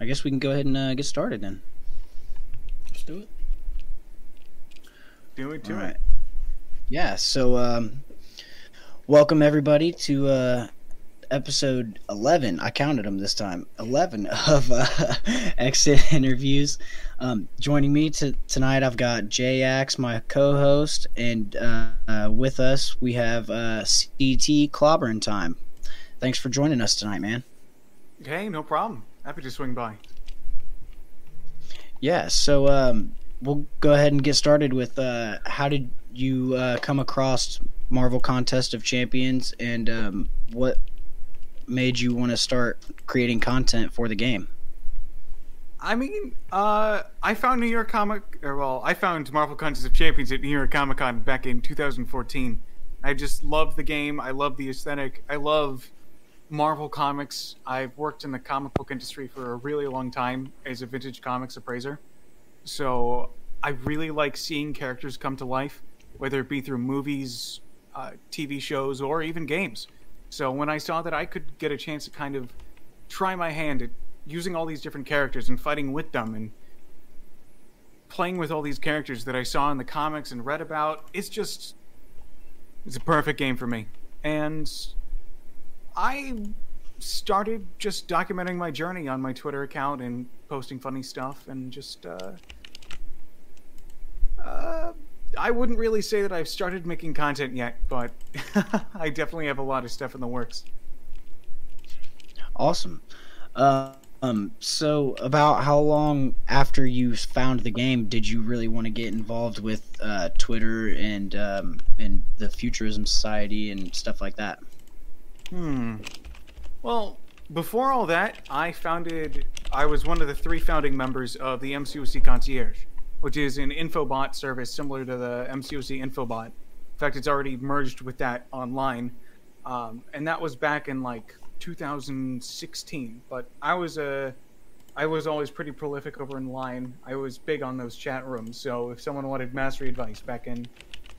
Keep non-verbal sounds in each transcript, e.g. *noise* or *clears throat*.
I guess we can go ahead and uh, get started then. Let's do it. Do it, do All it. right. Yeah. So, um, welcome everybody to uh, episode eleven. I counted them this time. Eleven *laughs* of uh, *laughs* exit interviews. Um, joining me to, tonight, I've got Jay Axe, my co-host, and uh, uh, with us we have uh, CT Clobbering Time. Thanks for joining us tonight, man. Okay, no problem. Happy to swing by. Yeah, so um, we'll go ahead and get started with uh, how did you uh, come across Marvel Contest of Champions and um, what made you want to start creating content for the game? I mean, uh, I found New York Comic, or well, I found Marvel Contest of Champions at New York Comic Con back in 2014. I just love the game. I love the aesthetic. I love Marvel comics. I've worked in the comic book industry for a really long time as a vintage comics appraiser. So I really like seeing characters come to life, whether it be through movies, uh, TV shows, or even games. So when I saw that I could get a chance to kind of try my hand at using all these different characters and fighting with them and playing with all these characters that I saw in the comics and read about, it's just it's a perfect game for me. And I started just documenting my journey on my Twitter account and posting funny stuff and just uh, uh, I wouldn't really say that I've started making content yet, but *laughs* I definitely have a lot of stuff in the works. Awesome. Uh, um, so, about how long after you found the game did you really want to get involved with uh, Twitter and um, and the Futurism Society and stuff like that? Hmm. Well, before all that, I founded. I was one of the three founding members of the MCOC Concierge, which is an infobot service similar to the MCOC Infobot. In fact, it's already merged with that online, um, and that was back in like 2016. But I was a, I was always pretty prolific over in line. I was big on those chat rooms. So if someone wanted mastery advice back in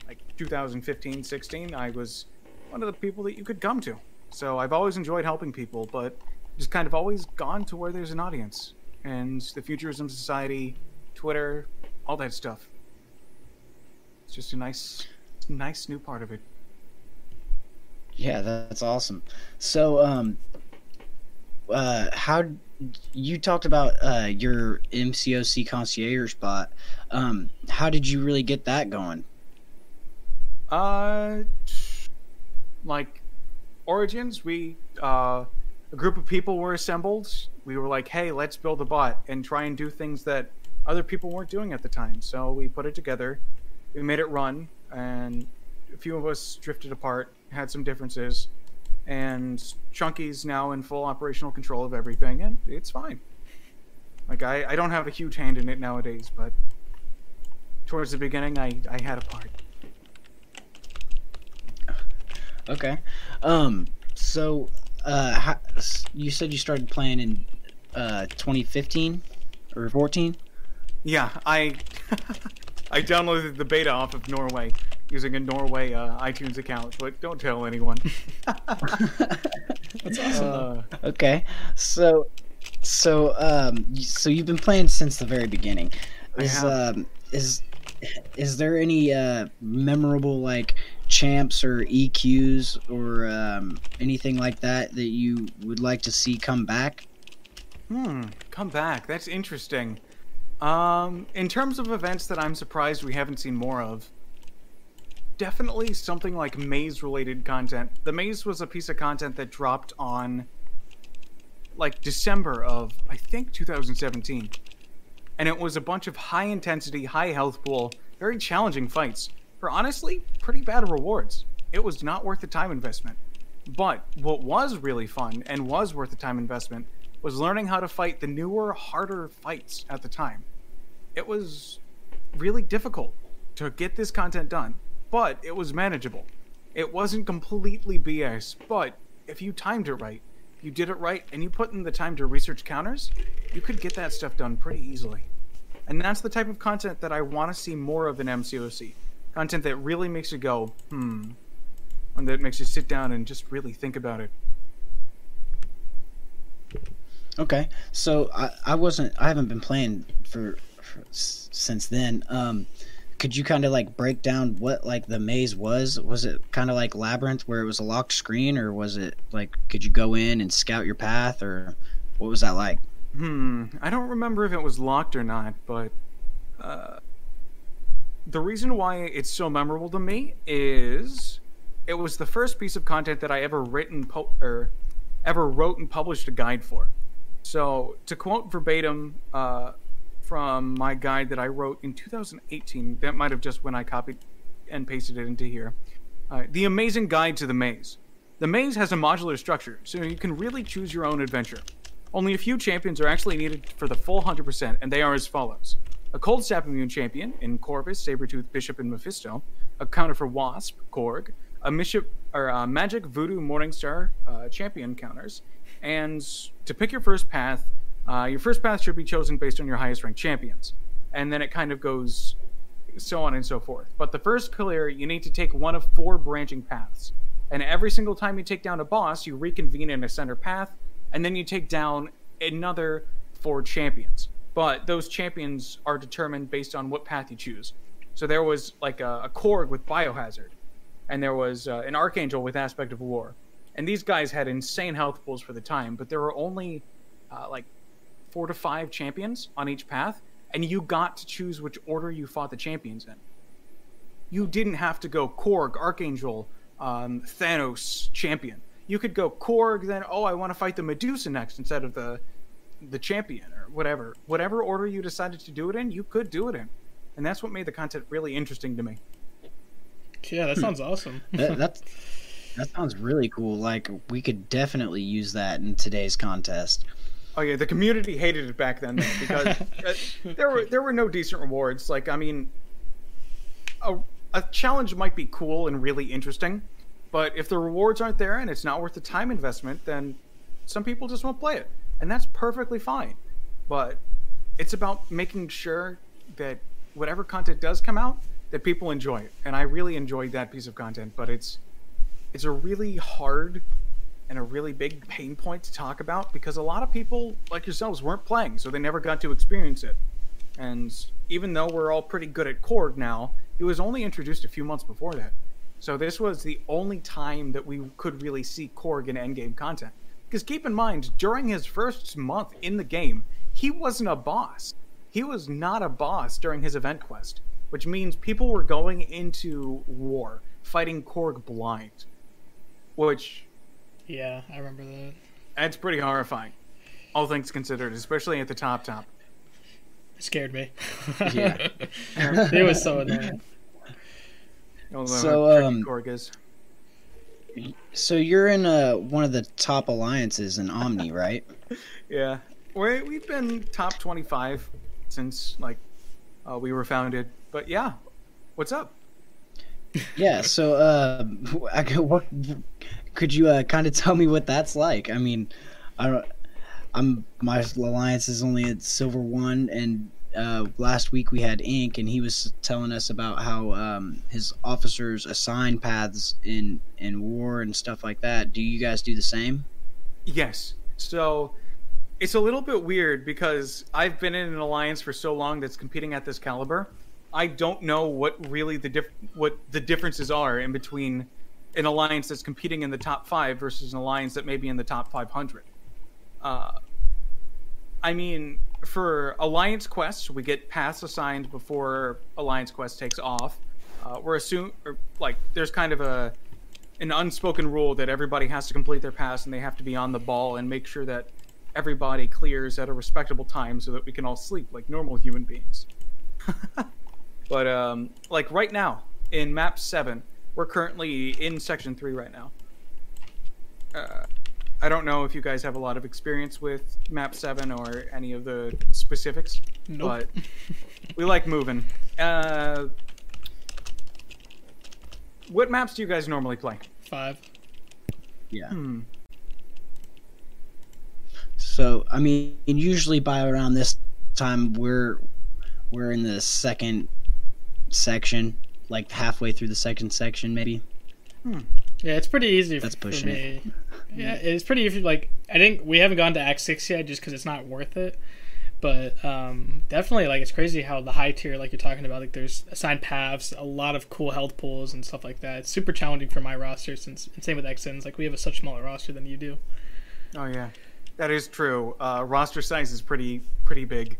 like 2015, 16, I was one of the people that you could come to. So I've always enjoyed helping people, but just kind of always gone to where there's an audience. And the Futurism Society, Twitter, all that stuff. It's just a nice, nice new part of it. Yeah, that's awesome. So, um, uh, how you talked about uh, your MCOC concierge spot? Um, how did you really get that going? Uh, like Origins, we uh, a group of people were assembled. We were like, "Hey, let's build a bot and try and do things that other people weren't doing at the time." So we put it together. We made it run, and a few of us drifted apart, had some differences, and Chunky's now in full operational control of everything, and it's fine. Like I, I don't have a huge hand in it nowadays, but towards the beginning, I, I had a part. Okay. Um. So, uh, how, you said you started playing in uh 2015 or 14. Yeah, I *laughs* I downloaded the beta off of Norway using a Norway uh, iTunes account, but don't tell anyone. *laughs* That's awesome. Uh, Okay. So, so um, so you've been playing since the very beginning. I Is have. um is is there any uh memorable like champs or EQs or um anything like that that you would like to see come back? hmm, come back. That's interesting. Um, in terms of events that I'm surprised we haven't seen more of, definitely something like maze-related content. The maze was a piece of content that dropped on like December of I think 2017. And it was a bunch of high intensity, high health pool, very challenging fights for honestly pretty bad rewards. It was not worth the time investment. But what was really fun and was worth the time investment was learning how to fight the newer, harder fights at the time. It was really difficult to get this content done, but it was manageable. It wasn't completely BS, but if you timed it right, you did it right, and you put in the time to research counters, you could get that stuff done pretty easily. And that's the type of content that I want to see more of in MCOC. Content that really makes you go, hmm. And that makes you sit down and just really think about it. Okay, so I, I wasn't I haven't been playing for, for since then. Um, could you kind of like break down what like the maze was? Was it kind of like labyrinth where it was a locked screen, or was it like could you go in and scout your path, or what was that like? Hmm, I don't remember if it was locked or not, but uh, the reason why it's so memorable to me is it was the first piece of content that I ever written po- or ever wrote and published a guide for. So to quote verbatim uh, from my guide that I wrote in 2018, that might have just when I copied and pasted it into here. Uh, the amazing guide to the maze. The maze has a modular structure, so you can really choose your own adventure. Only a few champions are actually needed for the full 100%, and they are as follows a cold snap immune champion in Corvus, Sabretooth, Bishop, and Mephisto, a counter for Wasp, Korg, a or uh, Magik, Voodoo, Morningstar uh, champion counters, and to pick your first path, uh, your first path should be chosen based on your highest ranked champions. And then it kind of goes so on and so forth. But the first clear, you need to take one of four branching paths. And every single time you take down a boss, you reconvene in a center path, and then you take down another four champions. But those champions are determined based on what path you choose. So there was like a, a Korg with Biohazard, and there was uh, an Archangel with Aspect of War. And these guys had insane health pools for the time, but there were only uh, like four to five champions on each path, and you got to choose which order you fought the champions in. You didn't have to go Korg, Archangel, um, Thanos, champion. You could go Korg, then oh, I want to fight the Medusa next instead of the the champion or whatever. Whatever order you decided to do it in, you could do it in, and that's what made the content really interesting to me. Yeah, that sounds awesome. that, that's that sounds really cool. Like we could definitely use that in today's contest. Oh yeah, the community hated it back then though, because *laughs* uh, there were there were no decent rewards. Like I mean, a a challenge might be cool and really interesting, but if the rewards aren't there and it's not worth the time investment, then some people just won't play it, and that's perfectly fine. But it's about making sure that whatever content does come out, that people enjoy it, and I really enjoyed that piece of content. But it's it's a really hard and a really big pain point to talk about because a lot of people like yourselves weren't playing, so they never got to experience it. And even though we're all pretty good at Korg now, it was only introduced a few months before that. So this was the only time that we could really see Korg in endgame content. Because keep in mind, during his first month in the game, he wasn't a boss. He was not a boss during his event quest, which means people were going into war fighting Korg blind, which yeah, I remember that. That's pretty horrifying, all things considered, especially at the top top. It scared me. Yeah. *laughs* it was so annoying. So, um, Korg is. So you're in uh, one of the top alliances in Omni, *laughs* right? Yeah, we we've been top twenty five since like uh, we were founded. But yeah, what's up? Yeah. So, uh, I, what could you uh, kind of tell me what that's like? I mean, I. I'm my alliance is only at silver one, and uh, last week we had Ink, and he was telling us about how um, his officers assign paths in in war and stuff like that. Do you guys do the same? Yes. So it's a little bit weird because I've been in an alliance for so long that's competing at this caliber. I don't know what really the diff- what the differences are in between an alliance that's competing in the top five versus an alliance that may be in the top 500. Uh, I mean, for alliance quests, we get paths assigned before alliance quest takes off. Uh, we're assume like there's kind of a an unspoken rule that everybody has to complete their pass and they have to be on the ball and make sure that everybody clears at a respectable time so that we can all sleep like normal human beings. *laughs* but um, like right now in map seven, we're currently in section three right now. Uh, I don't know if you guys have a lot of experience with map seven or any of the specifics, Nope. but we like moving. Uh, what maps do you guys normally play? Five. Yeah. Hmm. So I mean, usually by around this time, we're we're in the second section, like halfway through the second section, maybe. Hmm. Yeah, it's pretty easy That's for pushing me. Yeah, it's pretty easy. Like I think we haven't gone to Act Six yet, just because it's not worth it. But um, definitely, like it's crazy how the high tier, like you're talking about, like there's assigned paths, a lot of cool health pools and stuff like that. It's super challenging for my roster, since and same with XNs. Like we have a such smaller roster than you do. Oh yeah, that is true. Uh, roster size is pretty pretty big,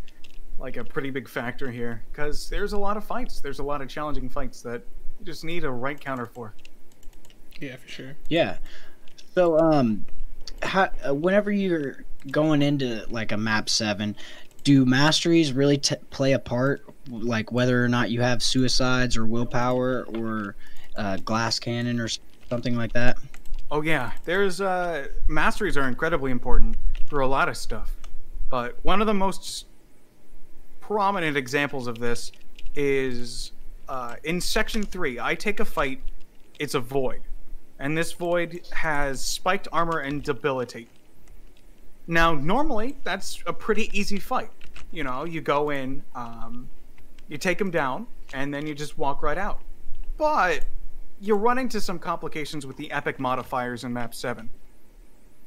like a pretty big factor here because there's a lot of fights. There's a lot of challenging fights that you just need a right counter for. Yeah, for sure. Yeah. So, um, how, uh, whenever you're going into like a map seven, do masteries really t- play a part? Like whether or not you have suicides or willpower or uh, glass cannon or something like that. Oh yeah, there's uh, masteries are incredibly important for a lot of stuff, but one of the most prominent examples of this is uh, in section three. I take a fight. It's a void, and this void has spiked armor and debilitate. Now, normally that's a pretty easy fight. You know, you go in, um, you take him down, and then you just walk right out. But you run into some complications with the epic modifiers in map 7.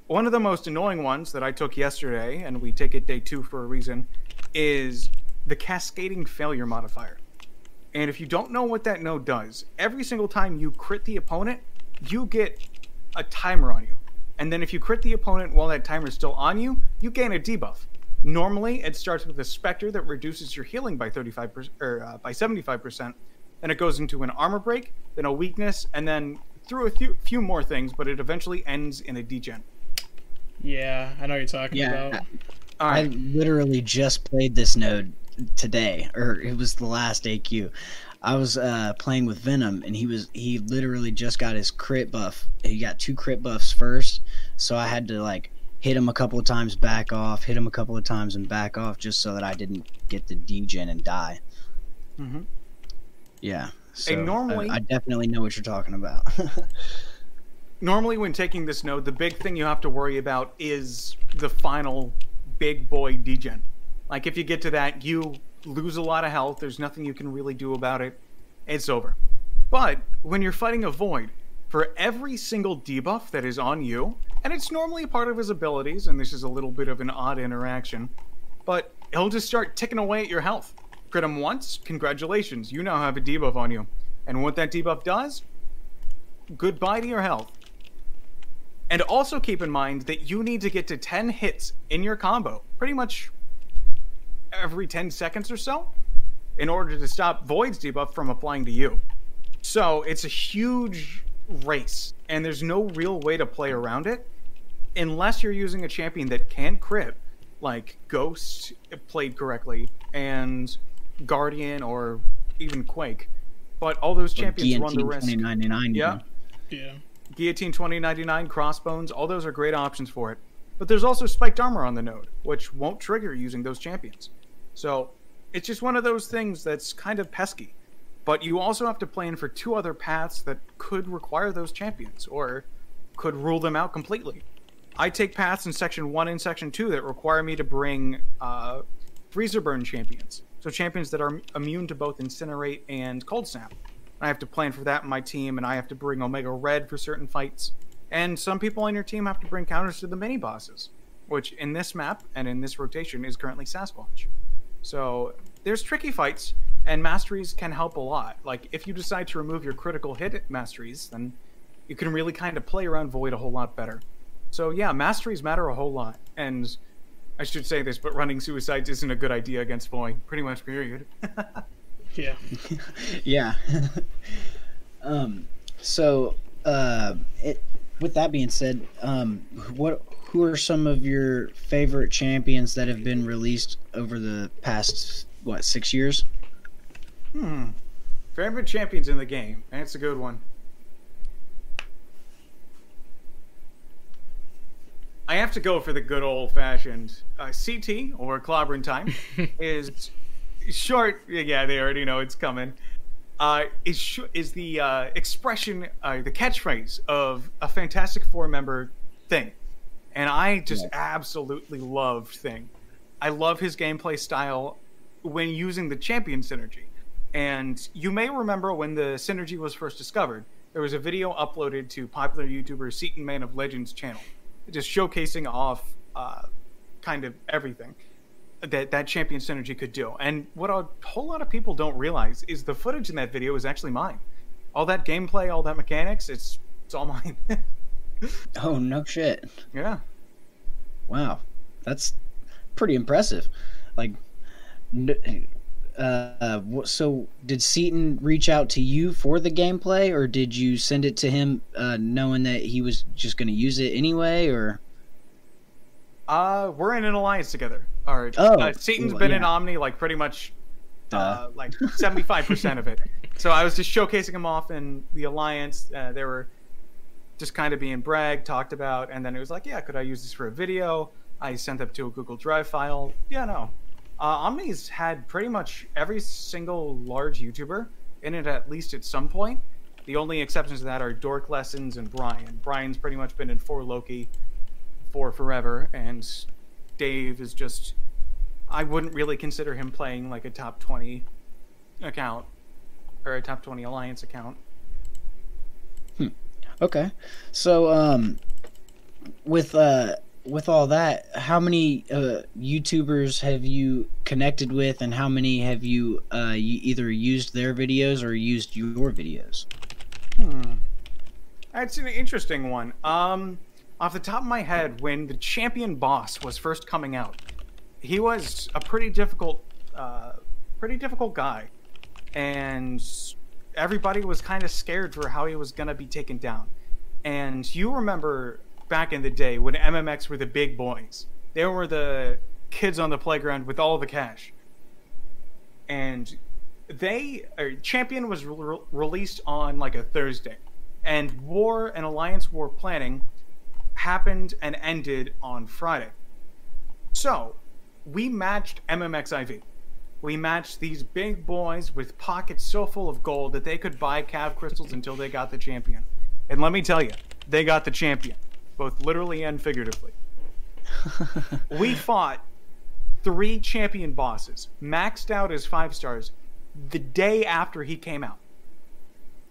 One of the most annoying ones that I took yesterday, and we take it day two for a reason, is the cascading failure modifier. And if you don't know what that node does, every single time you crit the opponent, you get a timer on you. And then if you crit the opponent while that timer is still on you, you gain a debuff. Normally, it starts with a specter that reduces your healing by 35% or uh, by 75%, then it goes into an armor break, then a weakness, and then through a few, few more things, but it eventually ends in a degen. Yeah, I know what you're talking Yeah. about. All I literally just played this node today, or it was the last AQ. I was uh, playing with Venom, and he was he literally just got his crit buff. He got two crit buffs first, so I had to like hit him a couple of times, back off, hit him a couple of times, and back off, just so that I didn't get the degen and die. Mhm. Yeah. So normally- I, I definitely know what you're talking about. *laughs* Normally, when taking this node, the big thing you have to worry about is the final big boy degen. Like, if you get to that, you lose a lot of health. There's nothing you can really do about it. It's over. But when you're fighting a void, for every single debuff that is on you, and it's normally part of his abilities, and this is a little bit of an odd interaction, but he'll just start ticking away at your health. Crit him once, congratulations, you now have a debuff on you. And what that debuff does, goodbye to your health. And also keep in mind that you need to get to 10 hits in your combo, pretty much every 10 seconds or so, in order to stop Void's debuff from applying to you. So it's a huge race, and there's no real way to play around it unless you're using a champion that can crit, like Ghost played correctly, and Guardian or even Quake. But all those champions run the risk. 2099. Yeah. Yeah. Guillotine 2099, Crossbones, all those are great options for it. But there's also Spiked Armor on the node, which won't trigger using those champions. So it's just one of those things that's kind of pesky. But you also have to plan for two other paths that could require those champions, or could rule them out completely. I take paths in Section 1 and Section 2 that require me to bring uh, Freezer Burn champions. So champions that are immune to both Incinerate and Cold Snap. I have to plan for that in my team, and I have to bring Omega Red for certain fights. And some people on your team have to bring counters to the mini bosses, which in this map and in this rotation is currently Sasquatch. So there's tricky fights, and masteries can help a lot. Like if you decide to remove your critical hit masteries, then you can really kind of play around Void a whole lot better. So yeah, masteries matter a whole lot, and I should say this, but running suicides isn't a good idea against Void. Pretty much, period. *laughs* Yeah. *laughs* yeah. *laughs* um. So, uh, it. With that being said, um, what who are some of your favorite champions that have been released over the past what six years? Hmm. Favorite champions in the game. That's a good one. I have to go for the good old fashioned uh, CT or clobbering time *laughs* is short. Yeah, they already know it's coming. Uh, is sh- is the uh, expression, uh, the catchphrase of a Fantastic Four member thing, and I just Yeah. absolutely loved Thing. I love his gameplay style when using the champion synergy. And you may remember when the synergy was first discovered, there was a video uploaded to popular YouTuber Seatin Man of Legends channel, just showcasing off uh, kind of everything that that champion synergy could do. And what a whole lot of people don't realize is the footage in that video is actually mine. All that gameplay, all that mechanics, it's it's all *laughs* mine. oh no shit. Yeah. Wow. That's pretty impressive. Like uh, so did Seatin reach out to you for the gameplay, or did you send it to him uh, knowing that he was just going to use it anyway, or? Uh, we're in an alliance together. Our, oh, uh, Seatin's been yeah. in Omni like pretty much, uh, *laughs* like seventy five percent of it. So I was just showcasing him off in the alliance. Uh, they were just kind of being bragged, talked about, and then it was like, yeah, could I use this for a video? I sent up to a Google Drive file. Yeah, no, uh, Omni's had pretty much every single large YouTuber in it at least at some point. The only exceptions to that are Dork Lessons and Brian. Brian's pretty much been in for Loki for forever, and Dave is just. I wouldn't really consider him playing like a top 20 account or a top 20 alliance account. Hmm. Okay. So, um, with, uh, with all that, how many uh, YouTubers have you connected with, and how many have you, uh, you either used their videos or used your videos? Hmm. That's an interesting one. Um, off the top of my head, when the champion boss was first coming out, he was a pretty difficult, uh, pretty difficult guy, and everybody was kind of scared for how he was gonna be taken down. And you remember back in the day when MMX were the big boys. They were the kids on the playground with all the cash. And they Champion was re- released on like a Thursday, and War and Alliance War planning happened and ended on Friday. So we matched MMXIV. We matched these big boys with pockets so full of gold that they could buy cav crystals until they got the champion. And let me tell you, they got the champion both literally and figuratively. *laughs* we fought three champion bosses, maxed out as five stars, the day after he came out.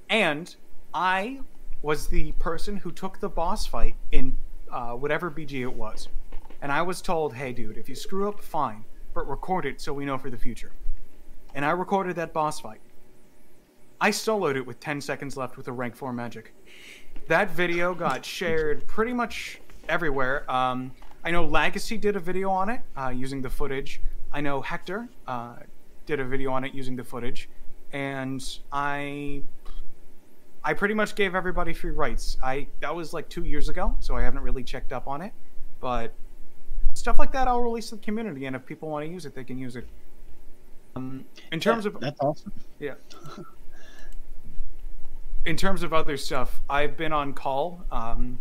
And I was the person who took the boss fight in uh, whatever BG it was. And I was told, hey, dude, if you screw up, fine, but record it so we know for the future. And I recorded that boss fight. I soloed it with 10 seconds left with a rank 4 Magik that video got *laughs* shared pretty much everywhere. Um, I know Legacy did a video on it uh, using the footage. I know Hector uh, did a video on it using the footage, and I I pretty much gave everybody free rights. I that was like two years ago, so I haven't really checked up on it, but stuff like that I'll release to the community, and if people want to use it, they can use it. Um, in terms yeah, of that's awesome. Yeah. in terms of other stuff, I've been on call. Um,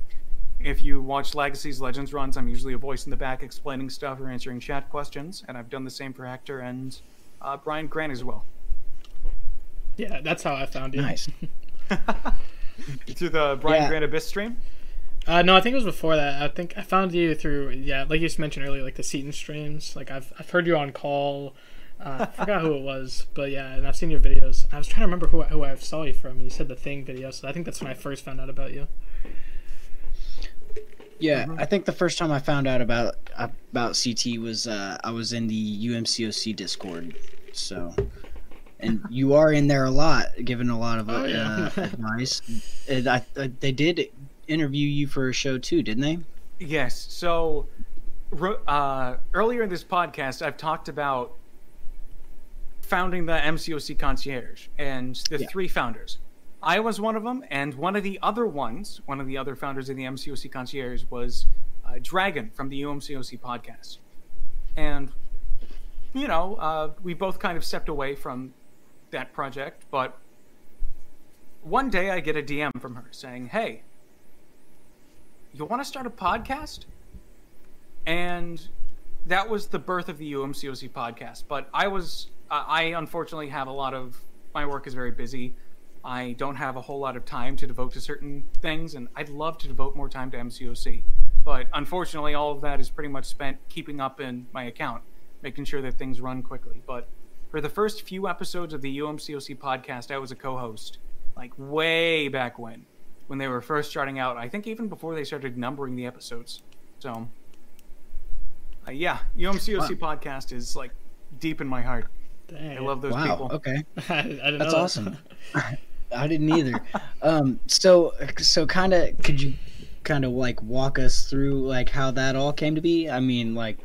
if you watch Legacy's Legends runs, I'm usually a voice in the back explaining stuff or answering chat questions, and I've done the same for Hector and uh, Brian Grant as well. Yeah, that's how I found you. Nice. *laughs* *laughs* through the Brian yeah. Grant Abyss stream? Uh, no, I think it was before that. I think I found you through, yeah, like you mentioned earlier, like the Seatin streams. Like I've I've heard you on call. Uh, I forgot who it was, but yeah, and I've seen your videos. I was trying to remember who who I saw you from. You said the Thing video, so I think that's when I first found out about you. Yeah, mm-hmm. I think the first time I found out about about CT was uh, I was in the UMCOC Discord. So, and you are in there a lot, giving a lot of oh, yeah. uh, *laughs* advice. And I, I, they did interview you for a show too, didn't they? Yes. So, uh, earlier in this podcast, I've talked about founding the MCOC Concierge and the yeah. three founders. I was one of them, and one of the other ones, one of the other founders of the MCOC Concierge was uh, Dragon from the UMCOC podcast. And, you know, uh, we both kind of stepped away from that project, but one day I get a DM from her saying, Hey, you want to start a podcast? And that was the birth of the UMCOC podcast. But I was I unfortunately have a lot of my work is very busy. I don't have a whole lot of time to devote to certain things, and I'd love to devote more time to MCOC. But unfortunately, all of that is pretty much spent keeping up in my account, making sure that things run quickly. But for the first few episodes of the UMCOC podcast, I was a co host. like way back when, when they were first starting out. I think even before they started numbering the episodes. So, uh, yeah, UMCOC wow. podcast is like deep in my heart. Dang. I love those wow, people. Okay, *laughs* that's awesome. *laughs* I didn't either. um, so so kind of could you kind of like walk us through like how that all came to be? I mean, like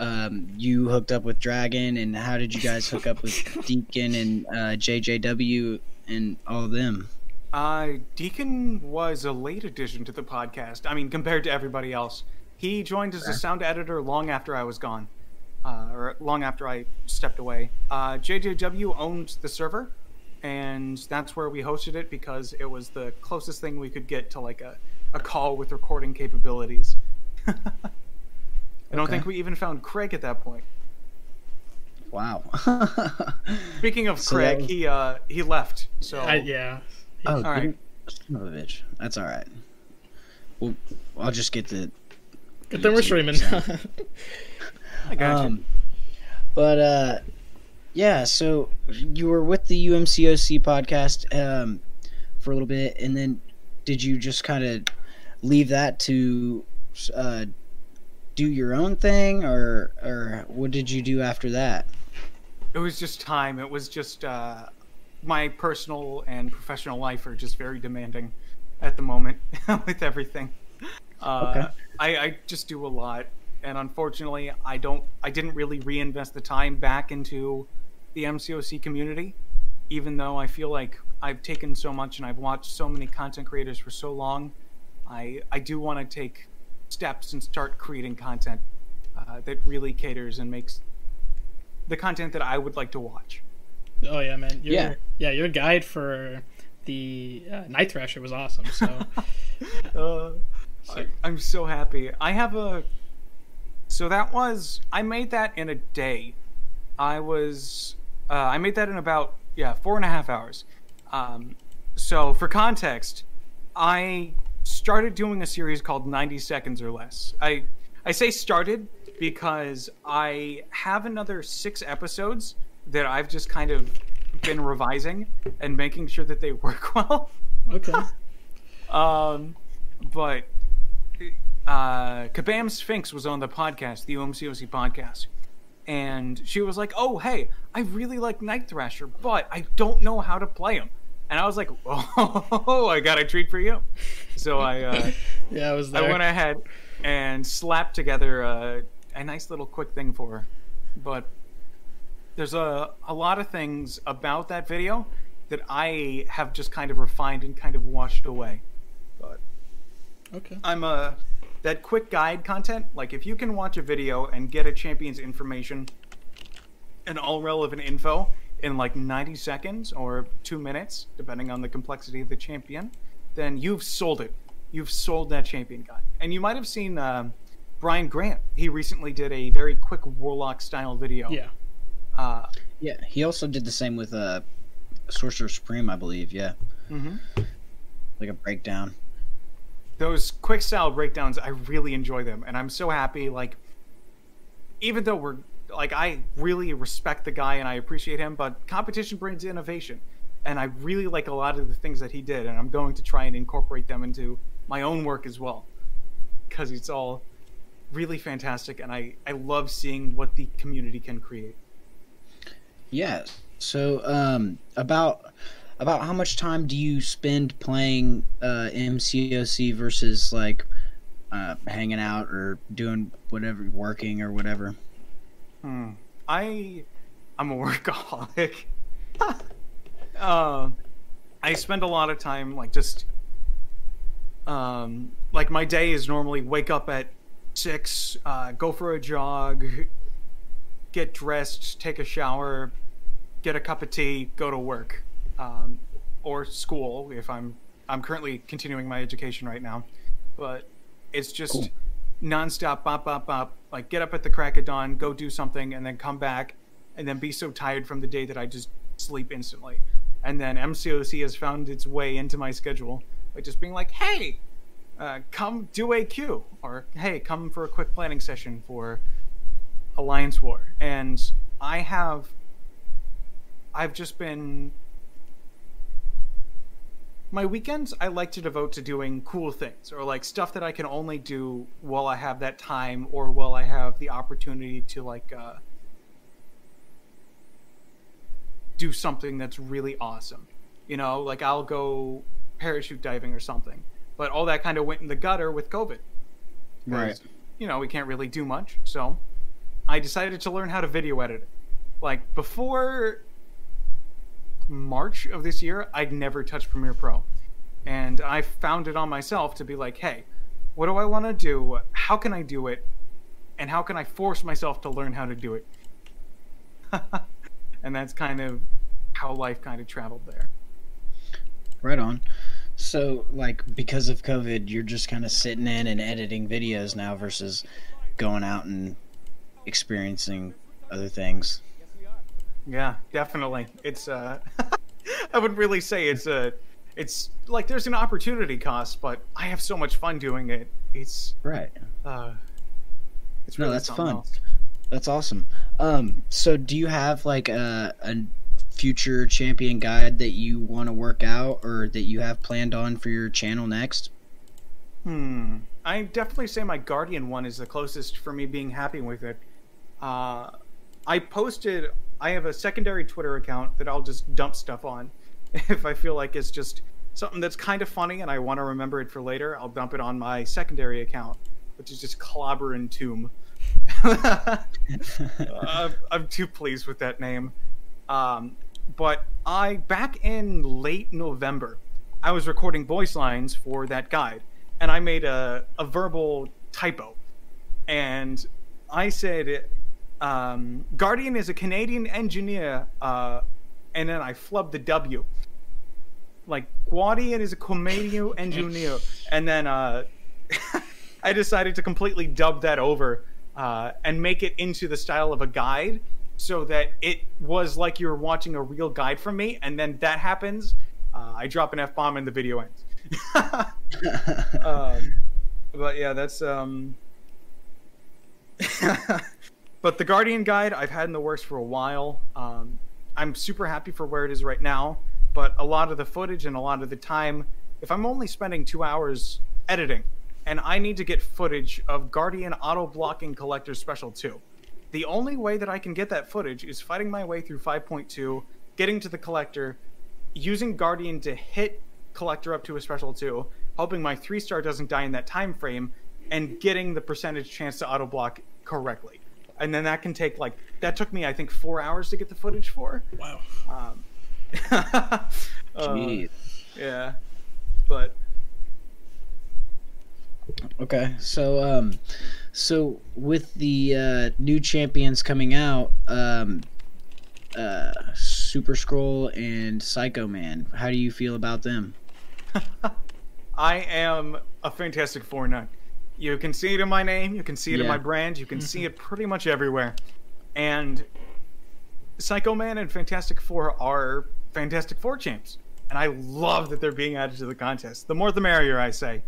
um, you hooked up with Dragon, and how did you guys hook up with *laughs* Deacon and uh, JJW and all of them? Uh, Deacon was a late addition to the podcast. I mean, compared to everybody else, he joined as a sound editor long after I was gone, uh, or long after I stepped away. Uh, JJW owned the server, and that's where we hosted it because it was the closest thing we could get to like a, a call with recording capabilities. *laughs* I don't okay. think we even found Craig at that point. Wow. *laughs* Speaking of so Craig, was... he uh he left. So I, yeah. Oh, all right. Son of a bitch. That's all right. Well, I'll just get the. Get them we're streaming. *laughs* I got um, you. But uh, yeah. So you were with the UMCOC podcast um for a little bit, and then did you just kind of leave that to uh do your own thing, or or what did you do after that? It was just time. It was just uh my personal and professional life are just very demanding at the moment *laughs* with everything. Uh, okay. I, I just do a lot, and unfortunately, I don't. I didn't really reinvest the time back into the MCOC community, even though I feel like I've taken so much and I've watched so many content creators for so long. I I do want to take steps and start creating content uh, that really caters and makes the content that I would like to watch. Oh yeah, man. Your, yeah, yeah. Your guide for the uh, Night Thrasher was awesome. So, *laughs* *laughs* uh, so. I, am so happy. I have a. So that was I made that in a day. I was uh, I made that in about yeah four and a half hours. Um, so for context, I started doing a series called 90 Seconds or Less. I I say started because I have another six episodes that I've just kind of been revising and making sure that they *laughs* work well. Okay. *laughs* um, but uh, Kabam Sphinx was on the podcast, the OMCOC podcast, and she was like, "Oh, hey, I really like Night Thrasher, but I don't know how to play him." And I was like, *laughs* "Oh, I got a treat for you." So I, uh, *laughs* yeah, I was there. I went ahead and slapped together a, a nice little quick thing for her, but there's a, a lot of things about that video that I have just kind of refined and kind of washed away. But okay, I'm a that quick guide content. Like if you can watch a video and get a champion's information and all relevant info in like 90 seconds or two minutes, depending on the complexity of the champion, then you've sold it. You've sold that champion guide. And you might have seen uh, Brian Grant. He recently did a very quick Warlock style video. Yeah. Uh, yeah, he also did the same with uh, Sorcerer Supreme, I believe. Yeah, mm-hmm. like a breakdown. Those quick style breakdowns, I really enjoy them, and I'm so happy. Like, even though we're like, I really respect the guy and I appreciate him, but competition brings innovation, and I really like a lot of the things that he did, and I'm going to try and incorporate them into my own work as well, because it's all really fantastic, and I I love seeing what the community can create. Yeah. So, um, about about how much time do you spend playing uh, MCOC versus like uh, hanging out or doing whatever, working or whatever? Hmm. I I'm a *laughs* workaholic. uh, *laughs* I spend a lot of time like just um like my day is normally wake up at six, uh, go for a jog, *laughs* get dressed, take a shower, get a cup of tea, go to work, um, or school if I'm I'm currently continuing my education right now, but it's just cool. nonstop, bop bop bop. Like get up at the crack of dawn, go do something, and then come back, and then be so tired from the day that I just sleep instantly. And then MCOC has found its way into my schedule by just being like, "Hey, uh, come do AQ," or "Hey, come for a quick planning session for Alliance War." And I have I've just been my weekends I like to devote to doing cool things or like stuff that I can only do while I have that time or while I have the opportunity to like uh, do something that's really awesome. You know, like I'll go parachute diving or something. But all that kind of went in the gutter with COVID. Right. You know, we can't really do much. So I decided to learn how to video edit. Like before March of this year, I'd never touched Premiere Pro. And I found it on myself to be like, hey, what do I want to do? How can I do it? And how can I force myself to learn how to do it? *laughs* and that's kind of how life kind of traveled there. Right on. So, like, because of COVID, you're just kind of sitting in and editing videos now versus going out and experiencing other things. Yeah, definitely. It's uh *laughs* I wouldn't really say it's a it's like there's an opportunity cost, but I have so much fun doing it. It's Right. uh it's No, really that's fun. else. That's awesome. Um, so do you have like a, a future champion guide that you want to work out or that you have planned on for your channel next? Hmm. I definitely say my Guardian one is the closest for me being happy with it. Uh, I posted. I have a secondary Twitter account that I'll just dump stuff on. *laughs* If I feel like it's just something that's kind of funny and I want to remember it for later, I'll dump it on my secondary account, which is just Clobber and Tomb. *laughs* I'm, I'm too pleased with that name. Um, but I back in late November, I was recording voice lines for that guide, and I made a, a verbal typo, and I said, um, "Guardian is a Canadian engineer," uh, and then I flubbed the W. Like Guardian is a Canadian *laughs* engineer, and then uh, *laughs* I decided to completely dub that over uh, and make it into the style of a guide so that it was like you were watching a real guide from me and then that happens uh, i drop an f-bomb and the video ends *laughs* um, but yeah that's um but the guardian guide i've had in the works for a while um, i'm super happy for where it is right now but a lot of the footage and a lot of the time if i'm only spending two hours editing and I need to get footage of Guardian auto blocking Collector Special 2. The only way that I can get that footage is fighting my way through 5.2, getting to the Collector, using Guardian to hit Collector up to a Special 2, hoping my 3 star doesn't die in that time frame, and getting the percentage chance to auto block correctly. And then that can take like, that took me, I think, four hours to get the footage for. Wow. Um, *laughs* uh, yeah. But Okay, so um, so with the uh, new champions coming out, um, uh, Super Skrull and Psycho Man, how do you feel about them? *laughs* I am a Fantastic Four nut. You can see it in my name, you can see it in my brand, you can see it *laughs* pretty much everywhere. And Psycho Man and Fantastic Four are Fantastic Four champs. And I love that they're being added to the contest. The more the merrier, I say.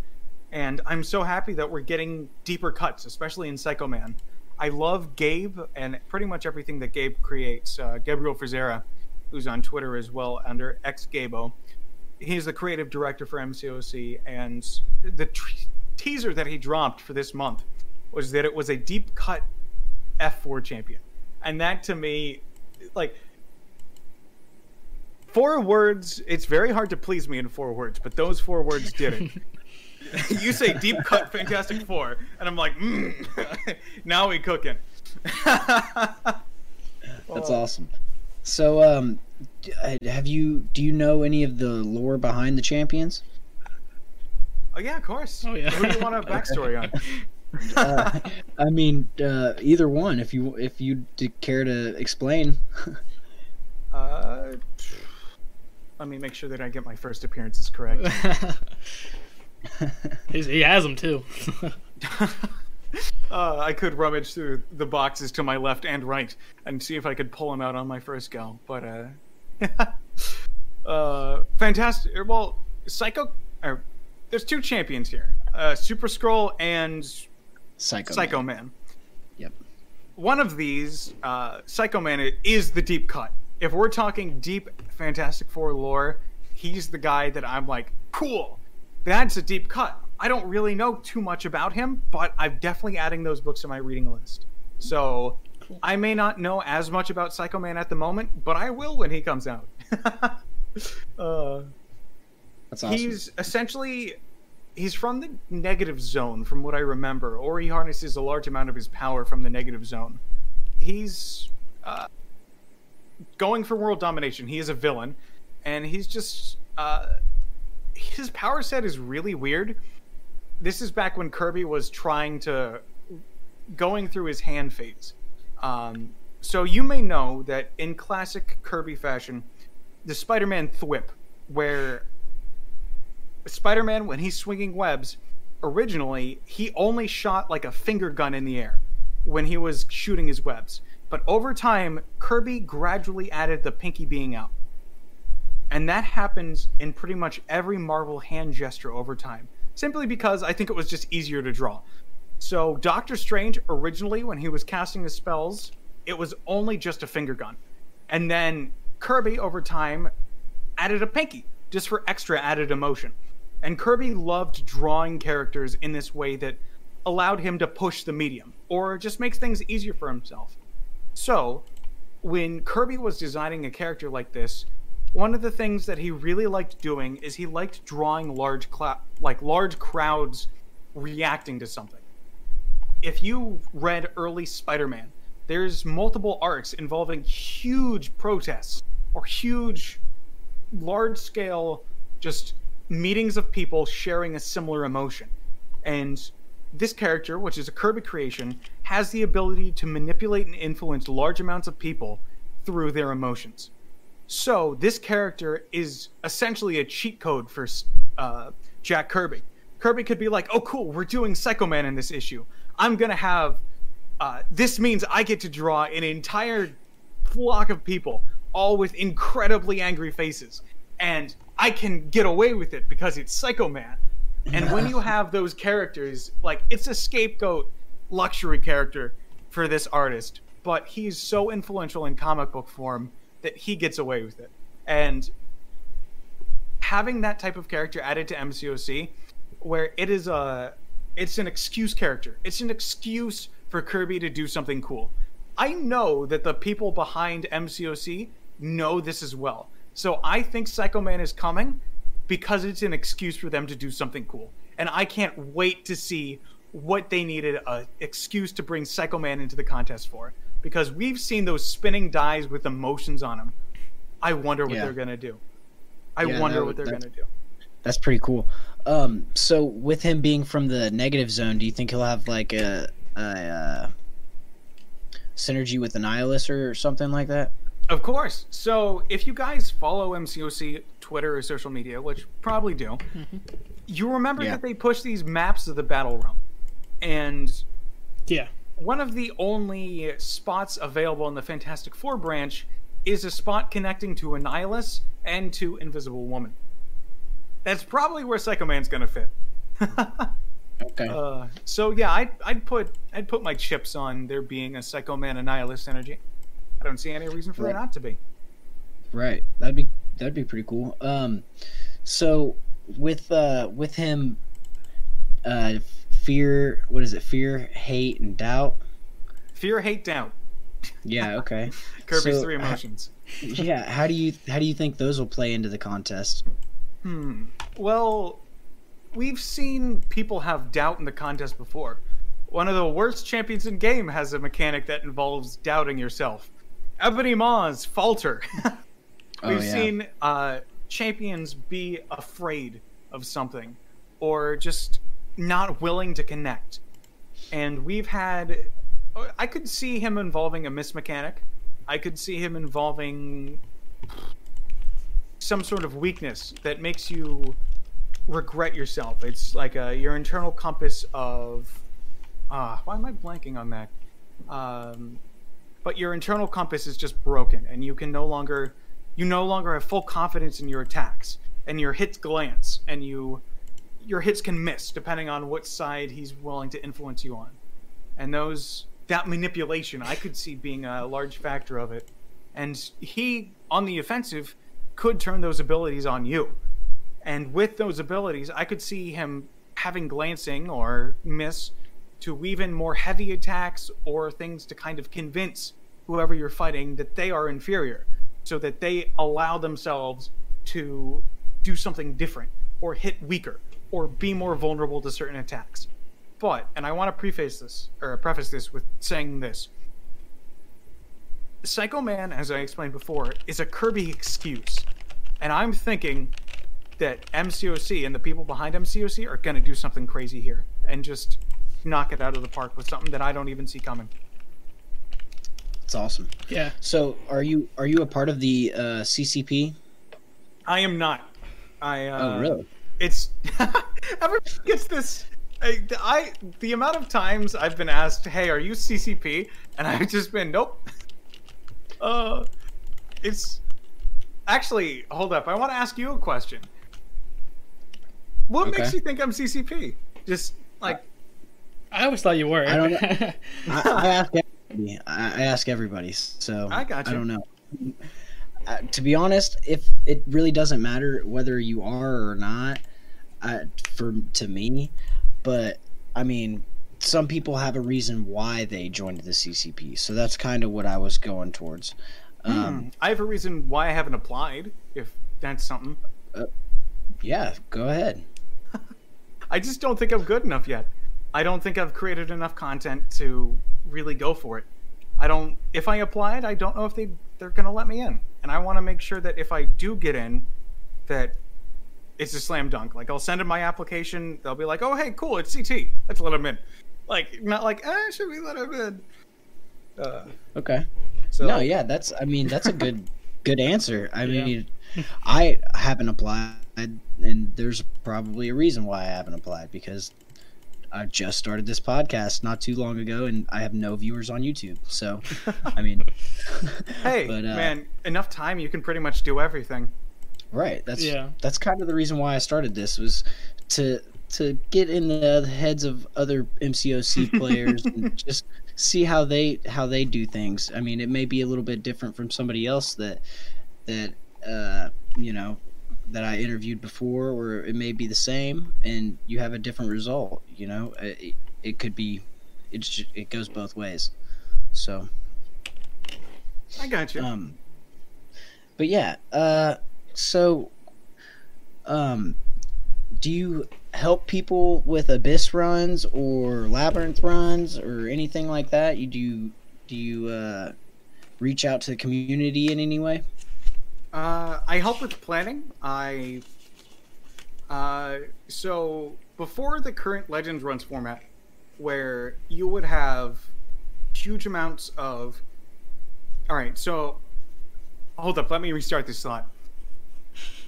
And I'm so happy that we're getting deeper cuts, especially in Psycho Man. I love Gabe and pretty much everything that Gabe creates. Uh, Gabriel Frizera, who's on Twitter as well under xgabo he's the creative director for MCOC, and the t- teaser that he dropped for this month was that it was a deep cut F4 champion, and that to me, like. Four words. It's very hard to please me in four words, but those four words did it. *laughs* you say deep cut Fantastic Four, and I'm like, mm. *laughs* now we cooking. *laughs* That's awesome. So, um, uh, have you do you know any of the lore behind the champions? Oh yeah, of course. Oh, yeah. Who do you want a backstory on? *laughs* Uh, I mean, uh, either one, if you if you d- care to explain. Uh, let me make sure that I get my first appearances correct. *laughs* He's, he has them too. *laughs* uh, I could rummage through the boxes to my left and right and see if I could pull them out on my first go. But uh, uh, fantastic. Well, Psycho. Uh, there's two champions here: uh, Super Skrull and Psycho. Psycho Man. Man. Yep. One of these, uh, Psycho Man, is the deep cut. If we're talking deep Fantastic Four lore, he's the guy that I'm like, cool, that's a deep cut. I don't really know too much about him, but I'm definitely adding those books to my reading list. So cool. I may not know as much about Psycho Man at the moment, but I will when he comes out. *laughs* uh, that's awesome. He's essentially he's from the negative zone, from what I remember, or he harnesses a large amount of his power from the negative zone. He's uh, going for world domination. He is a villain, and he's just uh, his power set is really weird. This is back when Kirby was trying to going through his hand phase. Um, so you may know that in classic Kirby fashion, the Spider-Man thwip, where Spider-Man when he's swinging webs, originally he only shot like a finger gun in the air when he was shooting his webs. But over time, Kirby gradually added the pinky being out. And that happens in pretty much every Marvel hand gesture over time, simply because I think it was just easier to draw. So, Doctor Strange, originally, when he was casting his spells, it was only just a finger gun. And then Kirby, over time, added a pinky just for extra added emotion. And Kirby loved drawing characters in this way that allowed him to push the medium or just makes things easier for himself. So, when Kirby was designing a character like this, one of the things that he really liked doing is he liked drawing large cl- like large crowds reacting to something. If you read early Spider-Man, there's multiple arcs involving huge protests or huge large scale just meetings of people sharing a similar emotion. And this character, which is a Kirby creation, has the ability to manipulate and influence large amounts of people through their emotions. So this character is essentially a cheat code for uh, Jack Kirby. Kirby could be like, "Oh, cool, we're doing Psycho Man in this issue. I'm gonna have. Uh, this means I get to draw an entire flock of people, all with incredibly angry faces, and I can get away with it because it's Psycho Man. And when you *laughs* have those characters, like it's a scapegoat luxury character for this artist, but he's so influential in comic book form that he gets away with it. And having that type of character added to MCOC, where it is a, it's an excuse character. It's an excuse for Kirby to do something cool. I know that the people behind MCOC know this as well. So I think Psycho Man is coming because it's an excuse for them to do something cool. And I can't wait to see what they needed an excuse to bring Psycho Man into the contest for. Because we've seen those spinning dies with emotions on them. I wonder what yeah. they're gonna do. I yeah, wonder what they're gonna do. That's pretty cool. Um, so with him being from the negative zone, do you think he'll have like a, a, uh, synergy with Annihilus or something like that? Of course. So if you guys follow MCOC Twitter or social media, which probably do, mm-hmm. you remember yeah. that they push these maps of the battle realm. And yeah, one of the only spots available in the Fantastic Four branch is a spot connecting to Annihilus and to Invisible Woman. That's probably where Psycho Man's gonna fit. *laughs* okay. Uh, so yeah, I'd, I'd put I'd put my chips on there being a Psycho Man Annihilus energy. I don't see any reason for right. there not to be. Right. That'd be that'd be pretty cool. Um, so with uh with him, uh, fear. What is it? Fear, hate, and doubt. Fear, hate, doubt. Yeah. *laughs* Okay. Kirby's so, three emotions. yeah. How do you how do you think those will play into the contest? Hmm. Well, we've seen people have doubt in the contest before. One of the worst champions in game has a mechanic that involves doubting yourself. Ebony Maw's falter. *laughs* We've oh, yeah. seen uh, champions be afraid of something or just not willing to connect. And we've had. I could see him involving a miss mechanic. I could see him involving some sort of weakness that makes you regret yourself. It's like a, your internal compass of. Ah, uh, why am I blanking on that? Um, but your internal compass is just broken and you can no longer you no longer have full confidence in your attacks and your hits glance and you your hits can miss depending on what side he's willing to influence you on and those that manipulation i could see being a large factor of it and he on the offensive could turn those abilities on you. And with those abilities, I could see him having glancing or miss to weave in more heavy attacks or things to kind of convince whoever you're fighting that they are inferior so that they allow themselves to do something different or hit weaker or be more vulnerable to certain attacks. But, and I want to preface this or preface this with saying this. Psycho Man, as I explained before, is a Kirby excuse. And I'm thinking that MCOC and the people behind MCOC are going to do something crazy here and just knock it out of the park with something that I don't even see coming. It's awesome. Yeah. So, are you are you a part of the uh, CCP? I am not. I uh, oh, really? It's *laughs* everyone gets this. I, I the amount of times I've been asked, "Hey, are you CCP?" and I've just been, "Nope." *laughs* Uh, it's actually hold up. I want to ask you a question. What Okay. makes you think I'm CCP? Just like I always thought you were. I don't know. *laughs* I, I ask everybody. I, I ask everybody. So I got you. I don't know. Uh, to be honest, if it really doesn't matter whether you are or not, uh, for to me, but I mean, some people have a reason why they joined the CCP. So that's kind of what I was going towards. Um, hmm, I have a reason why I haven't applied. If that's something, Yeah, go ahead. I just don't think I'm good enough yet. I don't think I've created enough content to really go for it. I don't. If I applied, I don't know if they they're gonna let me in, and I want to make sure that if I do get in, that it's a slam dunk. Like I'll send in my application, they'll be like, "Oh, hey, cool, it's CT. Let's let him in." Like not like, "Eh, should we let him in?" Uh, Okay. so No, yeah, that's. I mean, that's a good, good answer. I Yeah. mean, I haven't applied, and there's probably a reason why I haven't applied because I just started this podcast not too long ago, and I have no viewers on YouTube. So, I mean, *laughs* Hey, *laughs* but, uh, man, enough time you can pretty much do everything. right? That's Yeah. that's kind of the reason why I started this was to to get in the heads of other MCOC *laughs* players and just see how they how they do things. I mean, it may be a little bit different from somebody else that that uh, you know that I interviewed before, or it may be the same, and you have a different result. You know, it, it could be it it goes both ways. So, I got you. um, but yeah, uh, so, um, do you help people with abyss runs or labyrinth runs or anything like that? You do do you uh, reach out to the community in any way? Uh, I help with planning. I uh, so before the current Legends runs format, where you would have huge amounts of. All right, so hold up. Let me restart this thought.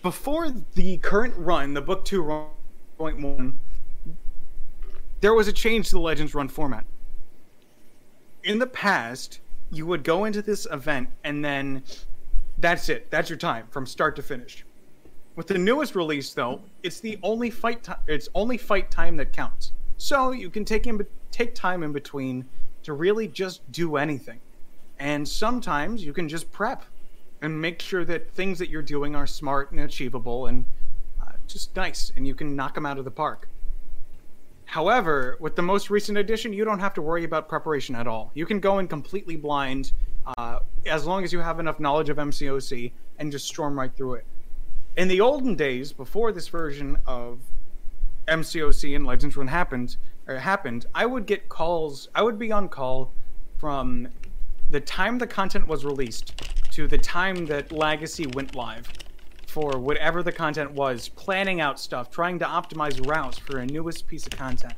Before the current run, the book two point one, there was a change to the Legends run format. In the past, you would go into this event and then that's it. That's your time from start to finish. With the newest release, though, it's the only fight. time. it's only fight time that counts. So you can take in take time in between to really just do anything, and sometimes you can just prep and make sure that things that you're doing are smart and achievable and uh, just nice, and you can knock them out of the park. However, with the most recent edition, you don't have to worry about preparation at all. You can go in completely blind, uh, as long as you have enough knowledge of MCOC, and just storm right through it. In the olden days, before this version of MCOC and Legends Run happened, or happened, I would get calls. I would be on call from the time the content was released to the time that Legacy went live for whatever the content was, planning out stuff, trying to optimize routes for a newest piece of content,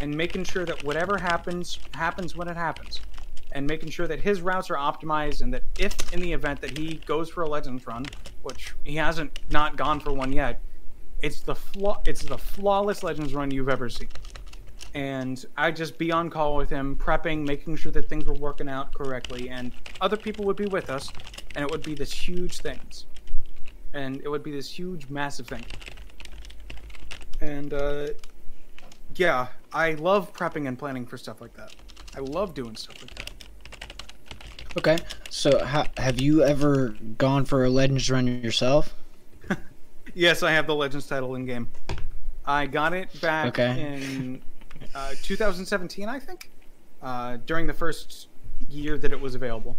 and making sure that whatever happens happens when it happens, and making sure that his routes are optimized, and that if in the event that he goes for a Legends run, which he hasn't not gone for one yet, it's the flaw it's the flawless Legends run you've ever seen. And I'd just be on call with him, prepping, making sure that things were working out correctly, and other people would be with us, and it would be this huge things and it would be this huge, massive thing. And uh, yeah, I love prepping and planning for stuff like that. I love doing stuff like that. Okay, so ha- have you ever gone for a Legends run yourself? *laughs* Yes, I have the Legends title in game. I got it back Okay. in uh, 2017, I think, uh, during the first year that it was available.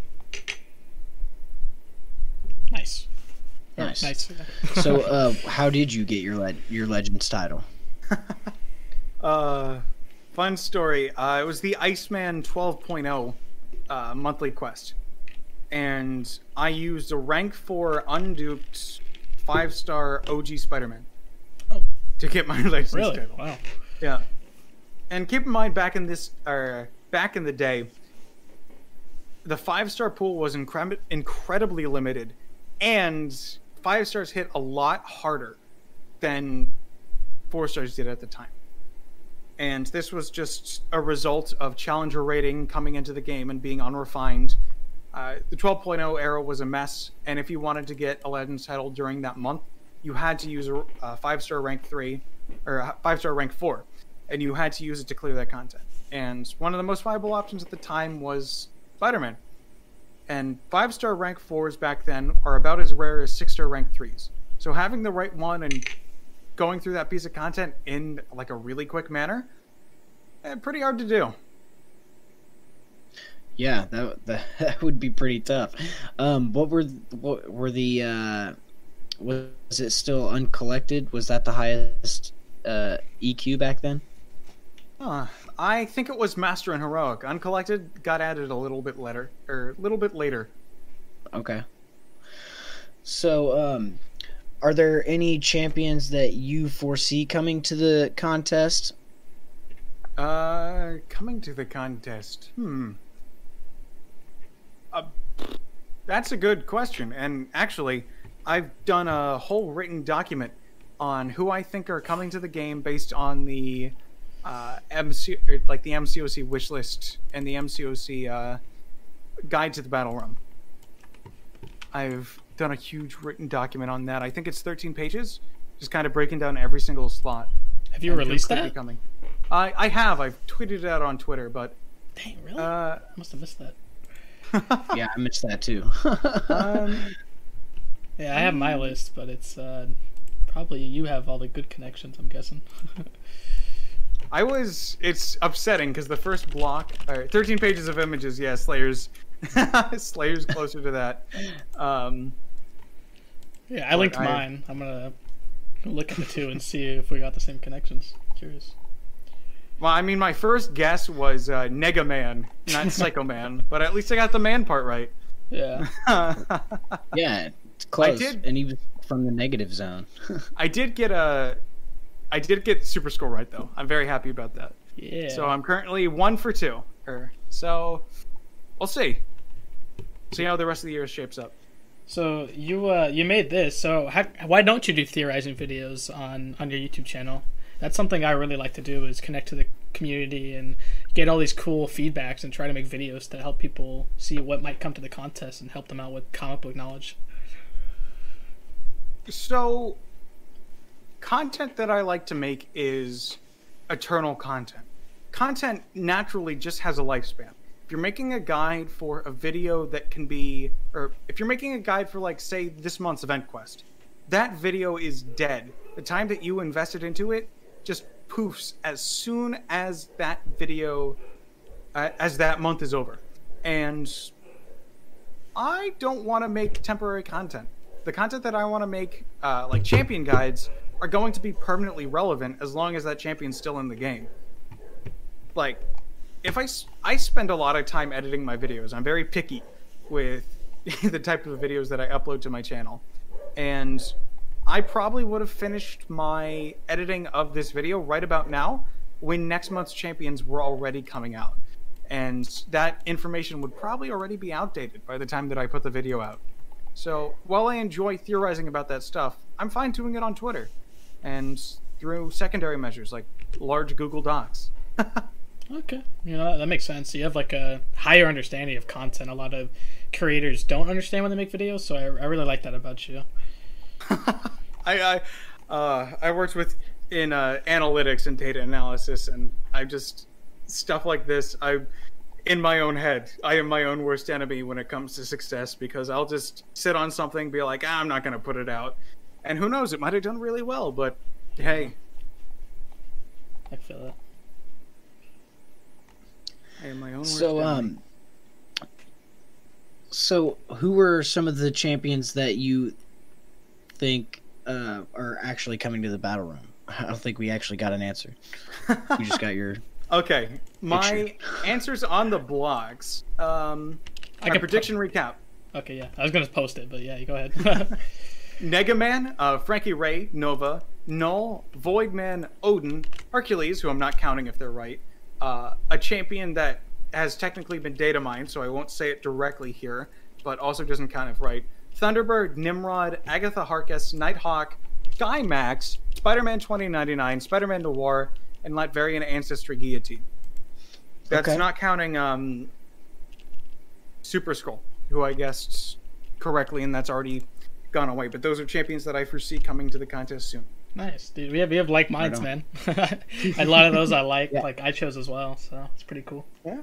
Nice. Or Nice. Nice. So, uh, how did you get your le- your Legends title? *laughs* Uh, fun story. Uh, it was the Iceman 12.0 uh, monthly quest, and I used a rank four unduped five star OG Spider-Man Oh. to get my *laughs* Legends really? title. Wow. Yeah. And keep in mind, back in this, or back in the day, the five star pool was incre- incredibly limited, and five stars hit a lot harder than four stars did at the time. And this was just a result of challenger rating coming into the game and being unrefined. Uh, the 12.0 era was a mess, and if you wanted to get a Legends title during that month, you had to use a, a five star rank three or five star rank four, and you had to use it to clear that content. And one of the most viable options at the time was Spider Man. And five star rank fours back then are about as rare as six star rank threes. So having the right one and going through that piece of content in like a really quick manner, eh, pretty hard to do. Yeah, that that, *laughs* that would be pretty tough. Um, what were what were the uh, was it still uncollected? Was that the highest uh, EQ back then? Huh. I think it was Master and Heroic. Uncollected got added a little bit later, or a little bit later. Okay. So, um, are there any champions that you foresee coming to the contest? Uh, coming to the contest. Hmm. Uh, that's a good question. And actually, I've done a whole written document on who I think are coming to the game based on the uh, MC, or like the MCOC wish list and the MCOC uh, guide to the battle realm. I've done a huge written document on that. I think it's 13 pages, just kind of breaking down every single slot. Have you released could that? Coming. I I have. I've tweeted it out on Twitter, but Dang, really? uh, I must have missed that. *laughs* Yeah, I missed that too. um, *laughs* Yeah, I have my list, but it's uh, probably you have all the good connections. I'm guessing. *laughs* I was. It's upsetting because the first block, or 13 pages of images. Yeah, Slayer's. *laughs* Slayer's closer to that. Um, yeah, I linked I- mine. I'm gonna look at the two and see if we got the same connections. Curious. well, I mean, my first guess was uh, Nega Man, not *laughs* Psycho Man, but at least I got the man part right. Yeah. *laughs* yeah, it's close. I did- And he was from the negative zone. I did get a. I did get Super Skrull right though. I'm very happy about that. Yeah. So I'm currently one for two. So we'll see. See how the rest of the year shapes up. So you uh you made this. So how, why don't you do theorizing videos on on your YouTube channel? That's something I really like to do is connect to the community and get all these cool feedbacks and try to make videos to help people see what might come to the contest and help them out with comic book knowledge. So content that I like to make is eternal content. Content naturally just has a lifespan. If you're making a guide for a video that can be or if you're making a guide for like say this month's event quest, that video is dead. The time that you invested into it just poofs as soon as that video uh, as that month is over. And I don't want to make temporary content. The content that I want to make, uh, like champion guides, are going to be permanently relevant as long as that champion's still in the game. Like, if I, I spend a lot of time editing my videos, I'm very picky with *laughs* the type of videos that I upload to my channel. And I probably would have finished my editing of this video right about now when next month's champions were already coming out. And that information would probably already be outdated by the time that I put the video out. So while I enjoy theorizing about that stuff, I'm fine doing it on Twitter and through secondary measures like large Google Docs. *laughs* Okay, you know that, that makes sense. You have like a higher understanding of content. A lot of creators don't understand when they make videos, so I, I really like that about you. *laughs* I I, uh, I worked with in uh, analytics and data analysis, and I just stuff like this. I in my own head. I am my own worst enemy when it comes to success because I'll just sit on something, be like, ah, I'm not going to put it out. And who knows, it might have done really well, but hey, I feel it. I am my own So, enemy. um, so who were some of the champions that you think uh, are actually coming to the battle realm? *laughs* I don't think we actually got an answer. We just got your. *laughs* Okay, my answers on the blogs. Um, I my can prediction recap. Okay, yeah. I was gonna post it, but yeah, go ahead. *laughs* Negaman, uh, Frankie Raye, Nova, Null, Voidman, Odin, Hercules, who I'm not counting if they're right, uh, a champion that has technically been data mined, so I won't say it directly here, but also doesn't count if right. Thunderbird, Nimrod, Agatha Harkness, Nighthawk, Guy Max, Spider-Man 2099, Spider-Man Noir, and Latverian Ancestry Guillotine. That's Okay. not counting um, Super Skrull, who I guessed correctly, and that's already gone away. But those are champions that I foresee coming to the contest soon. nice, dude. We have we have like minds, man. *laughs* a lot of those I *laughs* like. Yeah. Like I chose as well, so it's pretty cool. Yeah.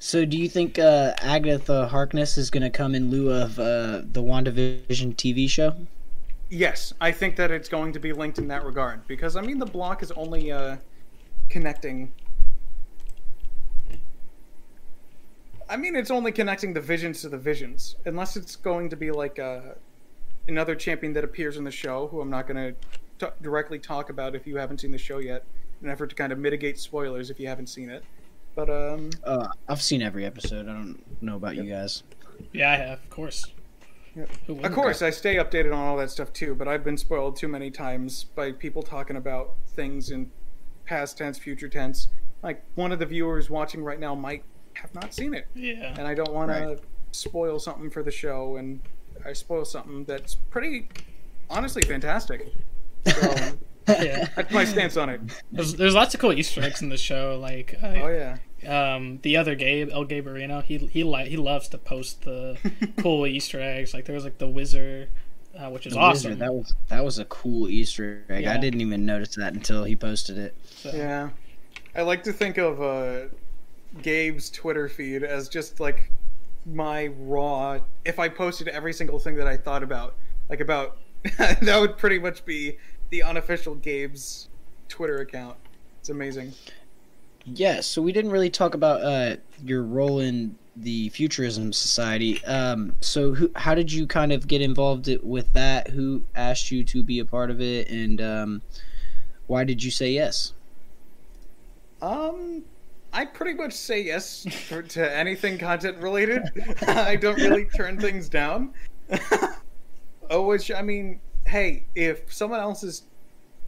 So, do you think uh, Agatha Harkness is going to come in lieu of uh, the WandaVision TV show? Yes, I think that it's going to be linked in that regard because I mean the block is only uh, connecting. I mean, it's only connecting the visions to the visions, unless it's going to be like uh, another champion that appears in the show, who I'm not going to directly talk about if you haven't seen the show yet, in an effort to kind of mitigate spoilers if you haven't seen it. But um, Uh, I've seen every episode. I don't know about you guys. Yeah, I have, of course. Yep. Of course, I stay updated on all that stuff too, but I've been spoiled too many times by people talking about things in past tense, future tense. Like one of the viewers watching right now might have not seen it, Yeah. and I don't want Right. to spoil something for the show, and I spoil something that's pretty, honestly, fantastic. So *laughs* Yeah. that's my stance on it. There's, there's lots of cool Easter eggs in the show. Like, Oh yeah, um, the other Gabe, El Gabarino, he he li- he loves to post the *laughs* cool Easter eggs. Like there was like the wizard, uh, which is The awesome. Wizard, that was that was a cool Easter egg. I didn't even notice that until he posted it. So, yeah. I like to think of uh, Gabe's Twitter feed as just like my raw. If I posted every single thing that I thought about, like about *laughs* that would pretty much be the unofficial Gabe's Twitter account. It's amazing. Yeah, so we didn't really talk about uh, your role in the Futurism Society. Um, so, who, how did you kind of get involved with that? Who asked you to be a part of it, and um, why did you say yes? Um, I pretty much say yes for, to anything content related. *laughs* I don't really turn things down. oh, which I mean, hey, if someone else is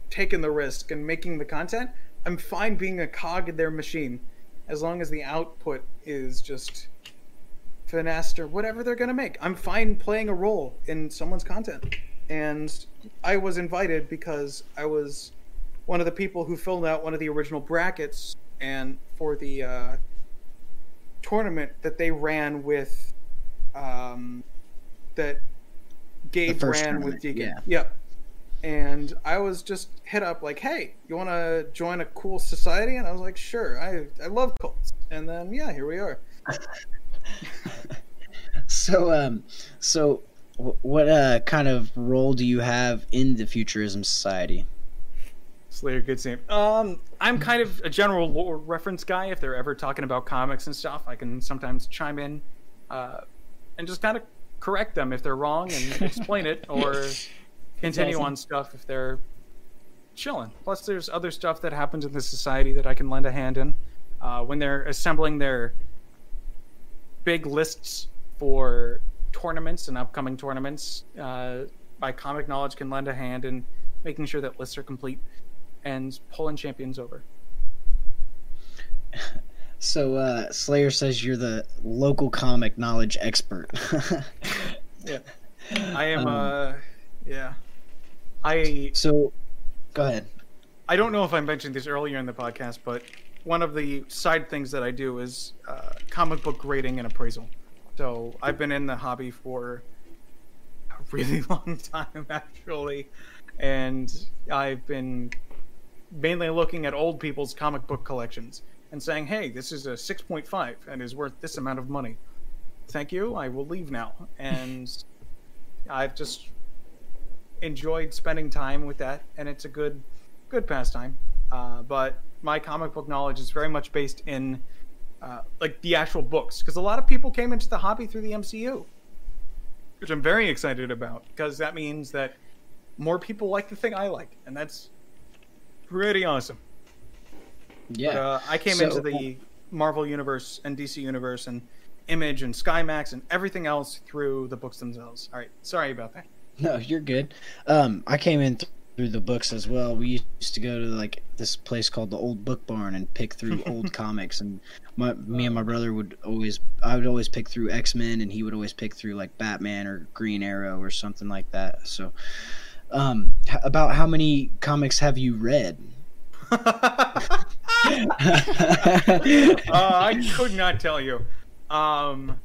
taking the risk and making the content, I'm fine being a cog in their machine, as long as the output is just finessed or whatever they're gonna make. I'm fine playing a role in someone's content, and I was invited because I was one of the people who filled out one of the original brackets and for the uh, tournament that they ran with um, that Gabe ran with tournament, Deacon. yeah. Yep. And I was just hit up like, "Hey, you want to join a cool society?" And I was like, "Sure. I I love cults." And then yeah, here we are. *laughs* So, um, so what uh, kind of role do you have in the Futurism Society? Slayer, good save. Um, I'm kind of a general lore reference guy. If they're ever talking about comics and stuff, I can sometimes chime in, uh, and just kind of correct them if they're wrong and *laughs* explain it, or continue awesome. on stuff if they're chilling. Plus, there's other stuff that happens in the society that I can lend a hand in uh, when they're assembling their big lists for tournaments and upcoming tournaments. Uh, my comic knowledge can lend a hand in making sure that lists are complete and pulling champions over. *laughs* So, uh, Slayer says you're the local comic knowledge expert. *laughs* Yeah. *laughs* I am. Um, uh, yeah. I so, go ahead. I don't know if I mentioned this earlier in the podcast, but one of the side things that I do is uh, comic book grading and appraisal. So I've been in the hobby for a really long time, actually, and I've been mainly looking at old people's comic book collections and saying, "Hey, this is a 6.5 and is worth this amount of money." Thank you. I will leave now. And *laughs* I've just enjoyed spending time with that, and it's a good, good pastime. Uh, but my comic book knowledge is very much based in uh, like the actual books, because a lot of people came into the hobby through the MCU, which I'm very excited about, because that means that more people like the thing I like, and that's pretty awesome. Yeah. But, uh, I came So- into the Marvel universe and DC universe and Image and Skymax and everything else through the books themselves. All right, sorry about that. *laughs* No, you're good. Um, I came in th- through the books as well. We used to go to like this place called the Old Book Barn and pick through *laughs* old comics. And my me and my brother would always, I would always pick through X Men, and he would always pick through like Batman or Green Arrow or something like that. So, um, h- about how many comics have you read? *laughs* *laughs* uh, I could not tell you. Um,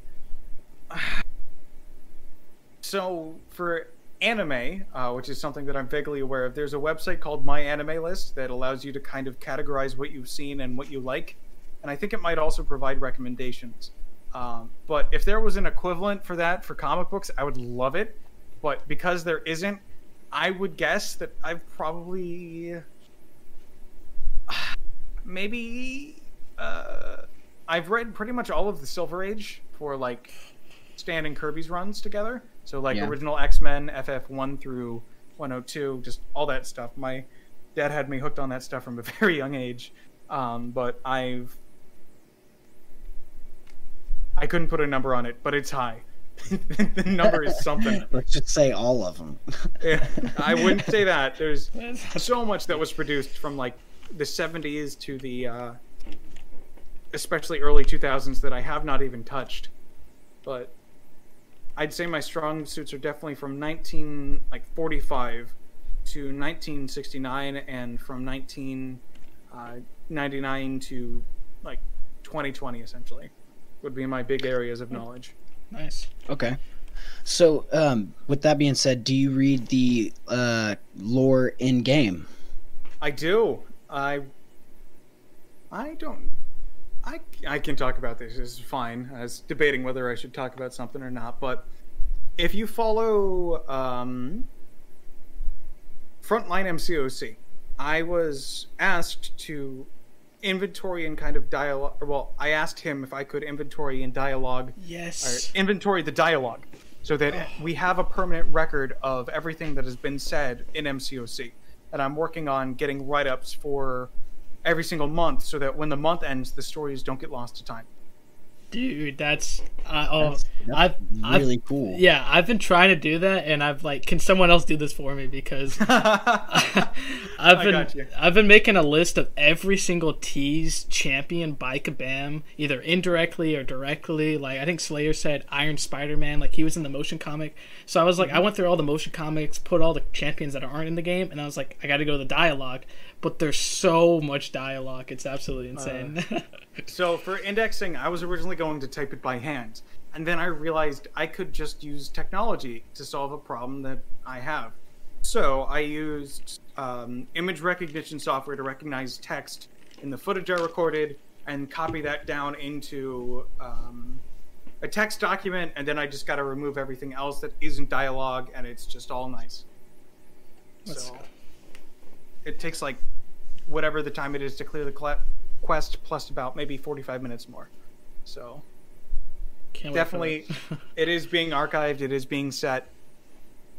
so for anime, uh, which is something that I'm vaguely aware of, there's a website called My Anime List that allows you to kind of categorize what you've seen and what you like, and I think it might also provide recommendations. Um, but if there was an equivalent for that for comic books, I would love it. But because there isn't, I would guess that I've probably *sighs* maybe uh, I've read pretty much all of the Silver Age for like Stan and Kirby's runs together. So like Yeah. original X Men, FF one through one hundred two, just all that stuff. My dad had me hooked on that stuff from a *laughs* very young age. Um, but I've I couldn't put a number on it, but it's high. *laughs* the number is something. Let's just say all of them. *laughs* Yeah, I wouldn't say that. There's *laughs* so much that was produced from like the 70s to the uh, especially early 2000s that I have not even touched. But I'd say my strong suits are definitely from 19 like 45 to 1969 and from 1999 to like 2020 essentially would be my big areas of knowledge. Nice. Okay. So, um, with that being said, do you read the uh, lore in game? I do. I. I don't. I I can talk about this. This is fine. I was debating whether I should talk about something or not, but if you follow um, Frontline MCOC, I was asked to inventory and kind of dialogue. Well, I asked him if I could inventory and dialogue Yes. inventory the dialogue so that oh. we have a permanent record of everything that has been said in MCOC. And I'm working on getting write ups for every single month so that when the month ends, the stories don't get lost to time. Dude, that's uh, oh, That's, that's I've, I've really cool. yeah, I've been trying to do that, and I've like, can someone else do this for me? Because *laughs* *laughs* I've been. I've been making a list of every single tease champion by Kabam, either indirectly or directly. Like I think Slayer said Iron Spider Man, like he was in the motion comic. So I was like, I Mm-hmm. went through all the motion comics, put all the champions that aren't in the game, and I was like, I got to go to the dialogue. But there's so much dialogue, it's absolutely insane. *laughs* So for indexing, I was originally going to type it by hand, and then I realized I could just use technology to solve a problem that I have. So I used um, image recognition software to recognize text in the footage I recorded and copy that down into um, a text document, and then I just got to remove everything else that isn't dialogue, and it's just all nice. Let's so go. It takes like whatever the time it is to clear the quest plus about maybe 45 minutes more. So Can't definitely *laughs* it. is being archived it is being set.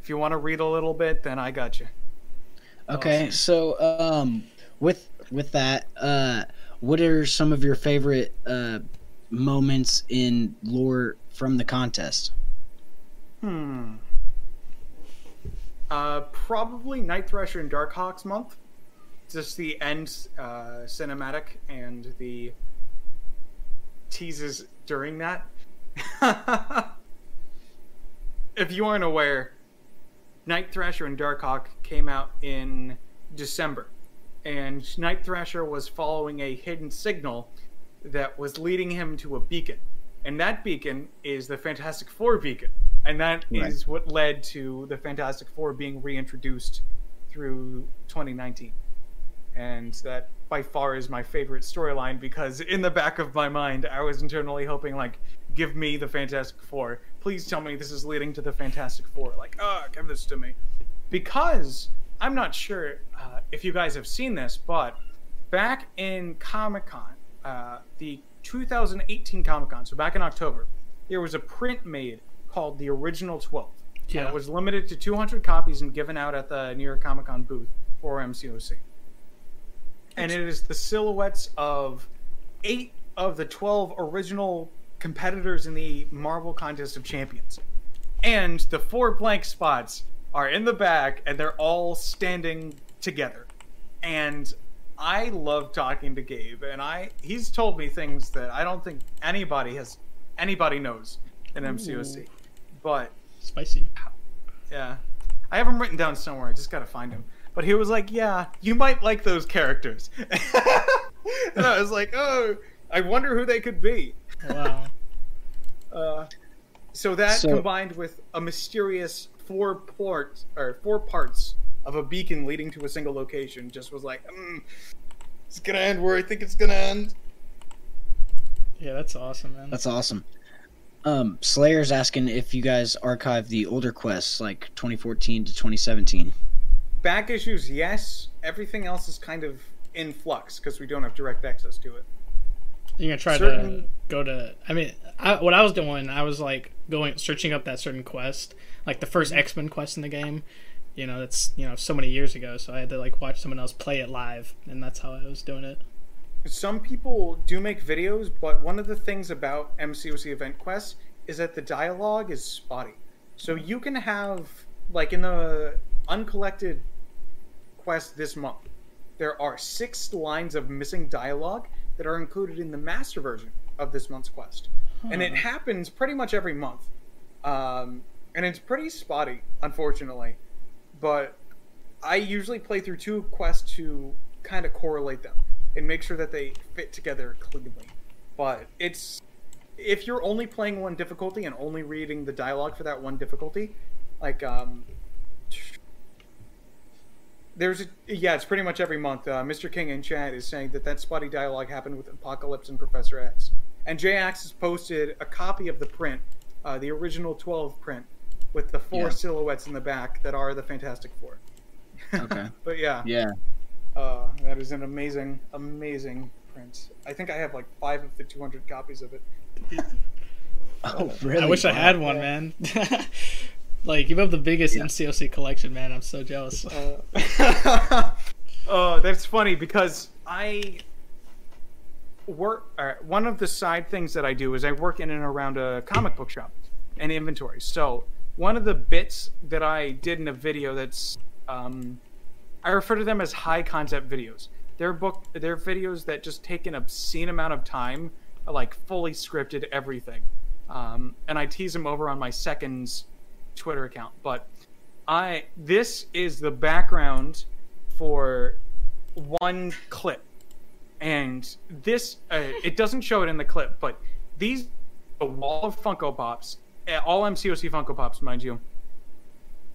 If you want to read a little bit then i got you. Okay, Awesome. so um, with with that, uh, what are some of your favorite uh, moments in lore from the contest? hmm uh probably night thrasher and dark hawks month. Just the end uh cinematic and the teases during that. *laughs* If you aren't aware Night Thrasher and Darkhawk came out in December, and Night Thrasher was following a hidden signal that was leading him to a beacon, and that beacon is the Fantastic Four beacon, and that is Right. what led to the Fantastic Four being reintroduced through 2019. and that by far is my favorite storyline because in the back of my mind, I was internally hoping like, give me the Fantastic Four. Please tell me this is leading to the Fantastic Four. Like, oh, give this to me, because I'm not sure uh, if you guys have seen this, but back in Comic Con, uh, the 2018 Comic Con, so back in October, there was a print made called the Original 12. Yeah. it was limited to 200 copies and given out at the New York Comic Con booth for MCOC. And it is the silhouettes of eight of the 12 original competitors in the Marvel Contest of Champions. And the four blank spots are in the back and they're all standing together. And I love talking to Gabe and I he's told me things that I don't think anybody has anybody knows in MCOC. Ooh. But spicy. Yeah. I have him written down somewhere. I just got to find him. But he was like, "Yeah, you might like those characters." *laughs* and I was like, "Oh, I wonder who they could be." Wow. *laughs* uh, so that so, combined with a mysterious four parts or four parts of a beacon leading to a single location just was like, mm, "It's gonna end where I think it's gonna end." Yeah, that's awesome, man. That's awesome. Um, Slayer's asking if you guys archive the older quests, like 2014 to 2017. Back issues, yes. Everything else is kind of in flux because we don't have direct access to it. You're gonna try certain... to go to. I mean, I, what I was doing, I was like going searching up that certain quest, like the first X Men quest in the game. You know, that's you know so many years ago, so I had to like watch someone else play it live, and that's how I was doing it some people do make videos, but one of the things about MCOC event quests is that the dialogue is spotty. So you can have like in the uncollected quest this month, there are six lines of missing dialogue that are included in the master version of this month's quest, huh. and it happens pretty much every month. Um, and it's pretty spotty, unfortunately. But I usually play through two quests to kind of correlate them and make sure that they fit together cleanly. But it's if you're only playing one difficulty and only reading the dialogue for that one difficulty, like um, there's a, yeah, it's pretty much every month. Uh, Mr. King in chat is saying that that spotty dialogue happened with Apocalypse and Professor X, and J-Ax has posted a copy of the print, uh, the original 12 print, with the four yeah. silhouettes in the back that are the Fantastic Four. *laughs* Okay. but yeah. Yeah. Uh, that is an amazing, amazing print. I think I have like five of the 200 copies of it. *laughs* oh, really? I wish wow. I had one, man. *laughs* like, you have the biggest yeah. MCOC collection, man. I'm so jealous. Uh, oh, *laughs* that's funny because I work. Uh, one of the side things that I do is I work in and around a comic book shop and inventory. So, one of the bits that I did in a video that's. Um, I refer to them as high concept videos. They're book they're videos that just take an obscene amount of time, like fully scripted everything. Um, and I tease them over on my second's Twitter account. But I this is the background for one clip, and this uh, it doesn't show it in the clip, but these a wall of Funko Pops, all MCOC Funko Pops, mind you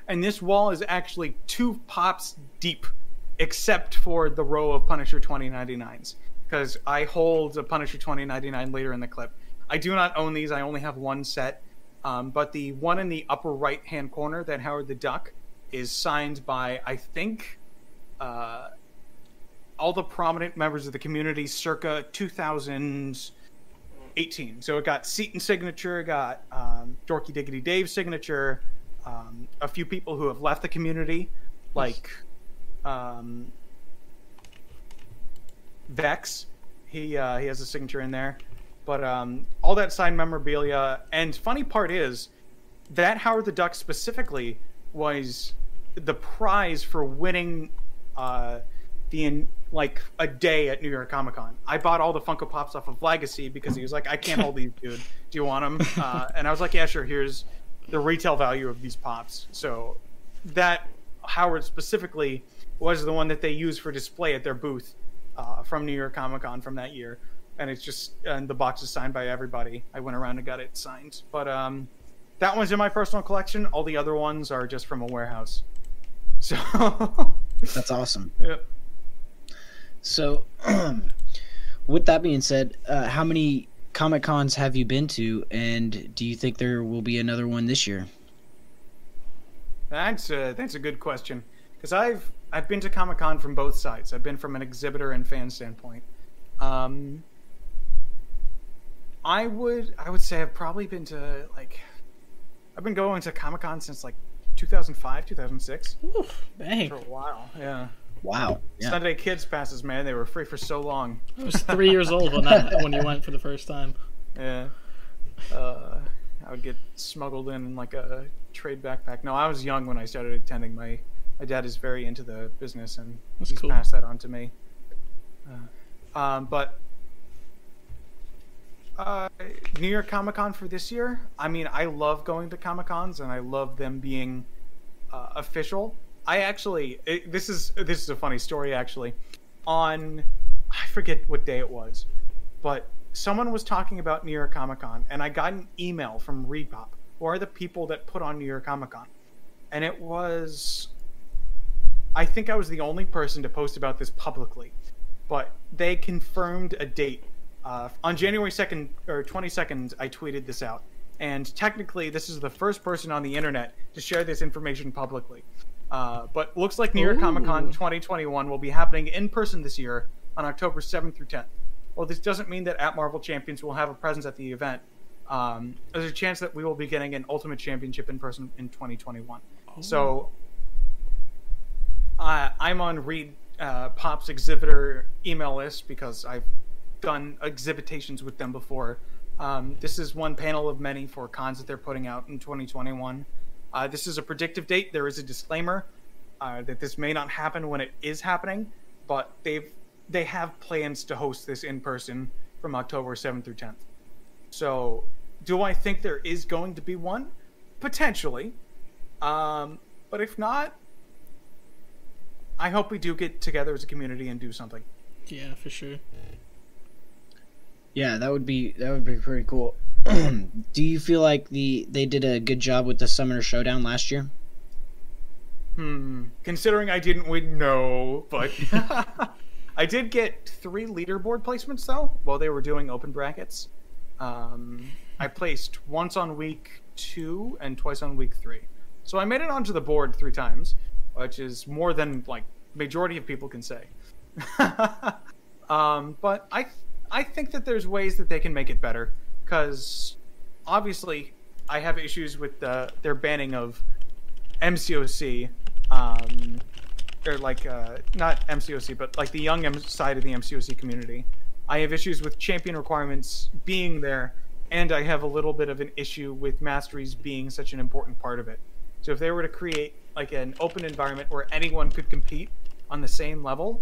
and this wall is actually two pops deep, except for the row of Punisher 2099s. Because I hold a Punisher 2099 later in the clip. I do not own these. I only have one set. Um, but the one in the upper right hand corner, that Howard the Duck, is signed by I think uh, all the prominent members of the community circa 2018. So it got Seatin signature, got um, Dorky Diggity Dave's signature, um, a few people who have left the community, like um, Vex. He uh, he has a signature in there, but um, all that signed memorabilia. And funny part is that Howard the Duck specifically was the prize for winning uh, the like a day at New York Comic Con. I bought all the Funko Pops off of Legacy because he was like, "I can't hold these, *laughs* dude. Do you want them?" Uh, and I was like, "Yeah, sure. Here's the retail value of these pops. So that Howard specifically was the one that they used for display at their booth uh, from New York Comic Con from that year. And it's just and the box is signed by everybody. I went around and got it signed. But um, that one's in my personal collection. All the other ones are just from a warehouse. So *laughs* that's awesome. Yep. So, *clears throat* with that being said, uh, how many Comic Cons have you been to, and do you think there will be another one this year? That's a, that's a good question because I've I've been to Comic Con from both sides. I've been from an exhibitor and fan standpoint. Um, I would I would say I've probably been to like I've been going to Comic Con since like 2005 2006 Oof, dang. for a while. Yeah. Wow. Yeah. Sunday kids passes, man. They were free for so long. I was three years old when that when you went for the first time. *laughs* Yeah. Uh, I would get smuggled in in like a trade backpack. No, I was young when I started attending. My my dad is very into the business, and That's he's cool. passed that on to me. Uh, um, but uh, New York Comic Con for this year. I mean, I love going to Comic Cons, and I love them being uh, official. I actually, it, this is this is a funny story actually. On, I forget what day it was, but someone was talking about New York Comic Con, and I got an email from ReedPop, who are the people that put on New York Comic Con, and it was. I think I was the only person to post about this publicly, but they confirmed a date. Uh, on January 2nd or 22nd, I tweeted this out. And technically, this is the first person on the internet to share this information publicly. Uh, but looks like New York Comic Con 2021 will be happening in person this year on October 7th through 10th. Well, this doesn't mean that at Marvel Champions will have a presence at the event. Um, there's a chance that we will be getting an Ultimate Championship in person in 2021. So uh, I'm on Reed uh, Pop's exhibitor email list because I've done exhibitations with them before. Um, this is one panel of many for cons that they're putting out in 2021. Uh, this is a predictive date. There is a disclaimer uh, that this may not happen when it is happening, but they've they have plans to host this in person from October 7th through 10th. So, do I think there is going to be one? Potentially. Um, but if not, I hope we do get together as a community and do something. Yeah, for sure. Yeah, that would be that would be pretty cool. *clears throat* Do you feel like the they did a good job with the Summoner Showdown last year? Hmm. Considering I didn't win, no, but *laughs* I did get three leaderboard placements though while they were doing open brackets. Um, I placed once on week two and twice on week three, so I made it onto the board three times, which is more than like majority of people can say. *laughs* um, but I I think that there's ways that they can make it better because obviously I have issues with the, their banning of MCOC, um, or like uh, not MCOC, but like the young side of the MCOC community. I have issues with champion requirements being there, and I have a little bit of an issue with masteries being such an important part of it. So if they were to create like an open environment where anyone could compete on the same level,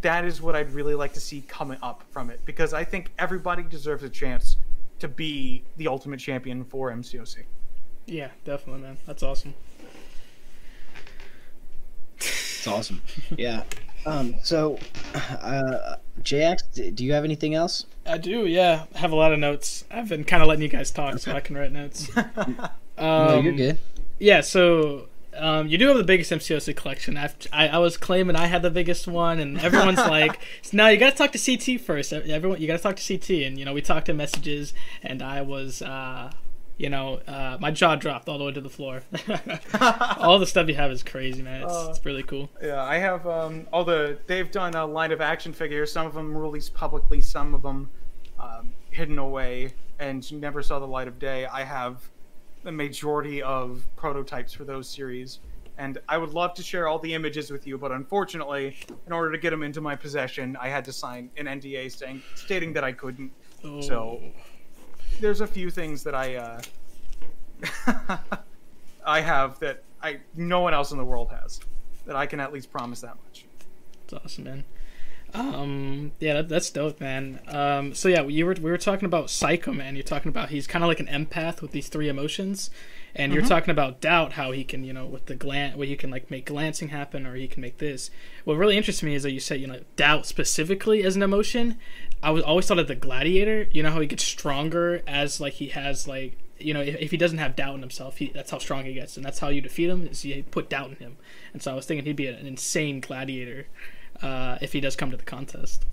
that is what I'd really like to see coming up from it because I think everybody deserves a chance to be the ultimate champion for MCOC. Yeah, definitely, man. That's awesome. It's awesome. yeah. Um. So, uh, JX, do you have anything else? I do, yeah. I have a lot of notes. I've been kind of letting you guys talk so I can write notes. Um, *laughs* no, you're good. Yeah, so um, you do have the biggest MCOC collection. I've, I I was claiming I had the biggest one, and everyone's *laughs* like, "No, you got to talk to CT first. Everyone, you got to talk to CT." And you know, we talked in messages, and I was, uh, you know, uh, my jaw dropped all the way to the floor. *laughs* all the stuff you have is crazy, man. It's, it's really cool. Yeah, I have um, all the. They've done a line of action figures. Some of them released publicly, some of them um, hidden away and never saw the light of day. I have the majority of prototypes for those series, and I would love to share all the images with you. But unfortunately, in order to get them into my possession, I had to sign an NDA saying stating that I couldn't. Oh, So there's a few things that I uh, *laughs* I have that I no one else in the world has that I can at least promise that much. It's awesome, man. Um, yeah, that, that's dope, man. Um, so yeah, you were we were talking about Psycho-Man. You're talking about he's kind of like an empath with these three emotions, and you're talking about doubt, how he can, you know, with the glan, where you can like make glancing happen, or he can make this. What really interests me is that you said, you know, doubt specifically as an emotion. I was always thought of the gladiator. You know how he gets stronger as like he has like you know if, if he doesn't have doubt in himself, he, that's how strong he gets, and that's how you defeat him is you put doubt in him. And so I was thinking he'd be an insane gladiator uh, if he does come to the contest.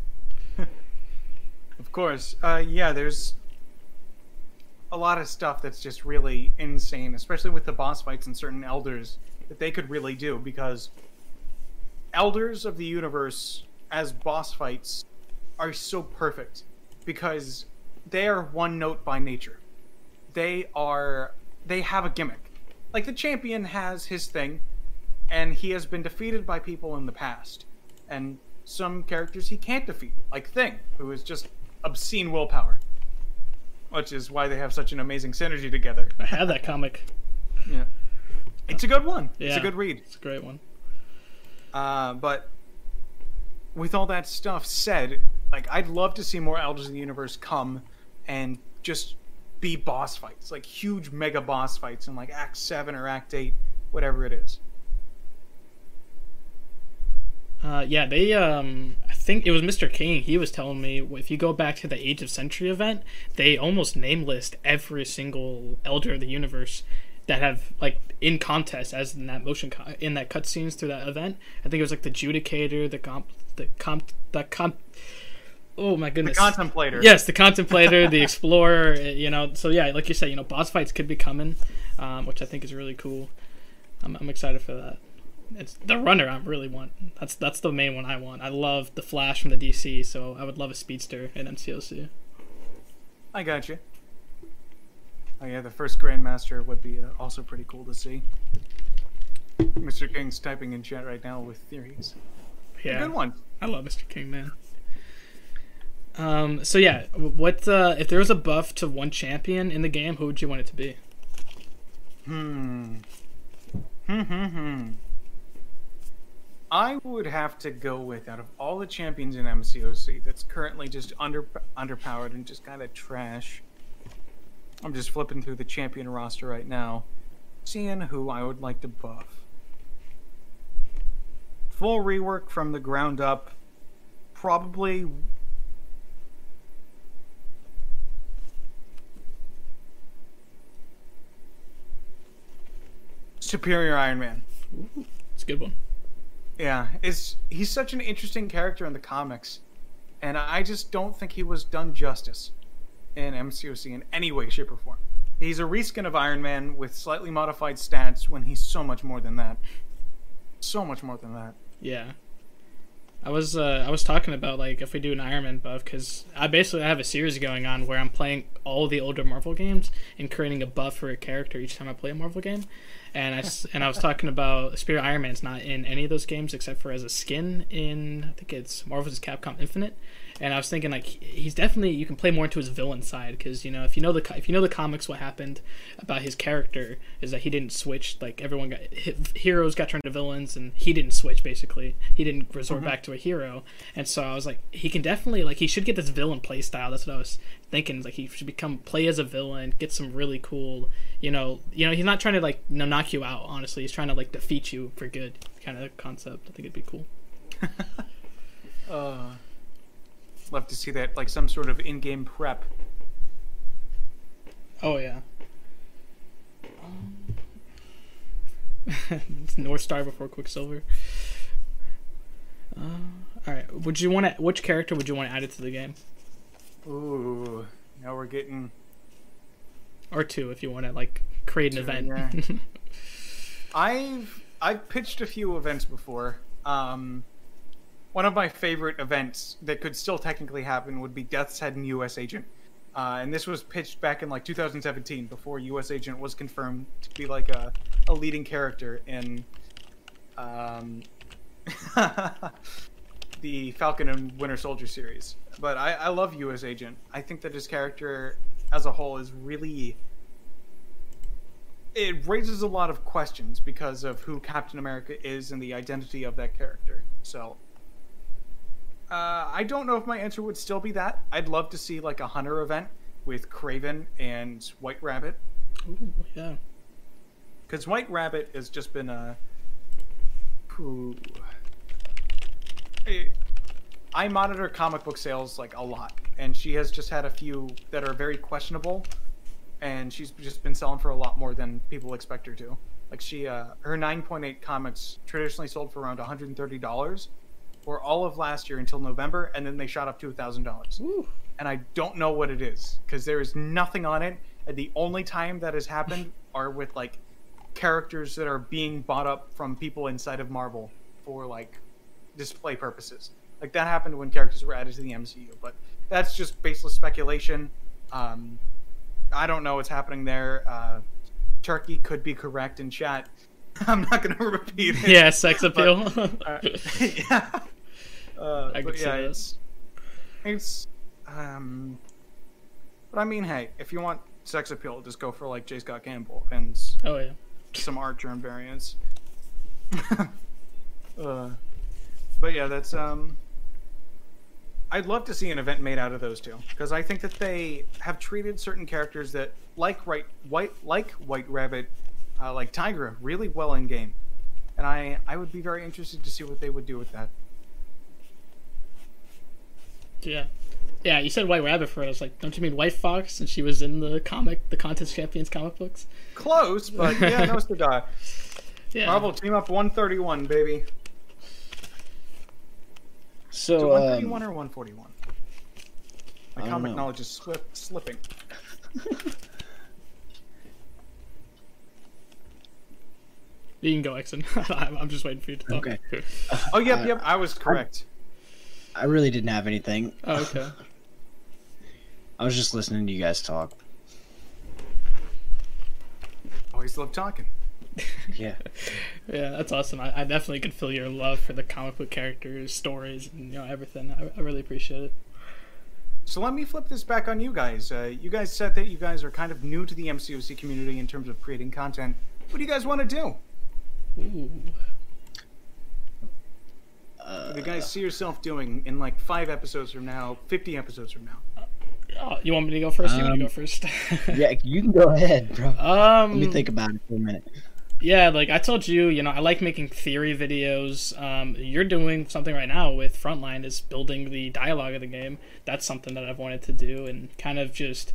Of course. Uh, yeah, there's a lot of stuff that's just really insane, especially with the boss fights and certain elders that they could really do because elders of the universe as boss fights are so perfect because they are one note by nature. They are they have a gimmick. Like the champion has his thing and he has been defeated by people in the past. And some characters he can't defeat, like Thing, who is just obscene willpower. Which is why they have such an amazing synergy together. I had that comic. *laughs* Yeah. It's a good one. It's a good read. It's a great one. Uh, but with all that stuff said, like I'd love to see more Elders of the Universe come and just be boss fights, like huge mega boss fights in like Act Seven or Act Eight, whatever it is. Uh, yeah, they. Um, I think it was Mr. King. He was telling me if you go back to the Age of Century event, they almost name list every single Elder of the Universe that have like in contest as in that motion co- in that cutscenes through that event. I think it was like the Judicator, the comp, the comp, the comp. Oh my goodness! The! Contemplator. Yes, the contemplator, the explorer. uh, *laughs* You know, so yeah, like you said, you know, boss fights could be coming, um, which I think is really cool. I'm, I'm excited for that. It's the runner I really want. That's that's the main one I want. I love the Flash from the DC, so I would love a speedster in MCOC. I got you. Oh yeah, the first Grandmaster would be uh, also pretty cool to see. Mr. King's typing in chat right now with theories. Yeah, Good one. I love Mr. King, man. Um. So yeah, what uh, if there was a buff to one champion in the game? Who would you want it to be? Hmm. Hmm. Hmm. Hmm. I would have to go with out of all the champions in MCOC that's currently just under underpowered and just kind of trash. I'm just flipping through the champion roster right now, seeing who I would like to buff. Full rework from the ground up, probably. Superior Iron Man. It's a good one. Yeah, it's he's such an interesting character in the comics, and I just don't think he was done justice in MCOC in any way, shape, or form. He's a reskin of Iron Man with slightly modified stats when he's so much more than that. So much more than that. Yeah. I was uh, I was talking about like if we do an Iron Man buff because I basically have a series going on where I'm playing all the older Marvel games and creating a buff for a character each time I play a Marvel game, and I and I was talking about Superior Iron Man's not in any of those games except for as a skin in I think it's Marvel's Capcom Infinite, and I was thinking like he's definitely you can play more into his villain side because you know if you know the if you know the comics what happened about his character is that he didn't switch like everyone got heroes got turned to villains and he didn't switch basically. He didn't resort mm-hmm. back to a hero. And so I was like he can definitely like he should get this villain play style. That's what I was thinking like he should become play as a villain get some really cool you know you know he's not trying to like you know, knock you out honestly he's trying to like defeat you for good kind of concept I think it'd be cool *laughs* Uh, love to see that, like some sort of in-game prep. Oh yeah. *laughs* Northstar before Quicksilver. Uh, all right. Would you want to? Which character would you want added to the game, Ooh, now we're getting. or two, if you want to like create an Two, event? yeah. *laughs* I've I've pitched a few events before. Um, one of my favorite events that could still technically happen would be Death's Head and U.S. Agent, uh, and this was pitched back in like 2017 before U.S. Agent was confirmed to be like a, a leading character in um, *laughs* the Falcon and Winter Soldier series. But I, I love U.S. Agent. I think that his character as a whole is really it raises a lot of questions because of who Captain America is and the identity of that character. So, uh, I don't know if my answer would still be that. I'd love to see like a hunter event with Kraven and White Rabbit Ooh, yeah. because White Rabbit has just been a. I- I monitor comic book sales like a lot, and she has just had a few that are very questionable, and she's just been selling for a lot more than people expect her to. Like she, uh, her 9.8 comics traditionally sold for around 130 dollars, for all of last year until November, and then they shot up to a thousand dollars. And I don't know what it is because there is nothing on it, and the only time that has happened *laughs* are with like characters that are being bought up from people inside of Marvel for like display purposes. Like that happened when characters were added to the MCU, but that's just baseless speculation. Um, I don't know what's happening there. Uh, Turkey could be correct in chat. *laughs* I'm not going to repeat it. Yeah, sex appeal. Uh, *laughs* *laughs* yeah. Uh, I but could see yeah, that. it's it's um. But I mean, hey, if you want sex appeal, just go for like J. Scott Campbell and oh yeah. some Artgerm variants. uh, but yeah, that's um. I'd love to see an event made out of those two because I think that they have treated certain characters that, like right, white, like White Rabbit, uh, like Tigra, really well in game, and I I would be very interested to see what they would do with that. Yeah. Yeah, you said White Rabbit for it. I was like, don't you mean White Fox? And she was in the comic, the Contest Champions comic books. Close, but yeah, no to die. *laughs* Yeah. Marvel team up 131, baby. So So, 131 um, or 141? My comic know. knowledge is slip, slipping. *laughs* You can go, Exon. *laughs* I'm I'm just waiting for you to talk. Okay. *laughs* Oh, yep, Uh, yep, I was correct. I really didn't have anything. Oh, okay. I was just listening to you guys talk. Always love talking. Yeah. *laughs* Yeah, that's awesome. I, I definitely can feel your love for the comic book characters, stories, and you know everything. I, I really appreciate it. So let me flip this back on you guys. Uh, you guys said that you guys are kind of new to the MCOC community in terms of creating content. What do you guys want to do? Ooh. Uh, What you guys see yourself doing in like five episodes from now, 50 episodes from now? Oh, you want me to go first? you want to Um, go first? *laughs* yeah, you can go ahead, bro. Um. Let me think about it for a minute. Yeah, like I told you, you know, I like making theory videos. Um, you're doing something right now with Frontline is building the dialogue of the game. That's something that I've wanted to do and kind of just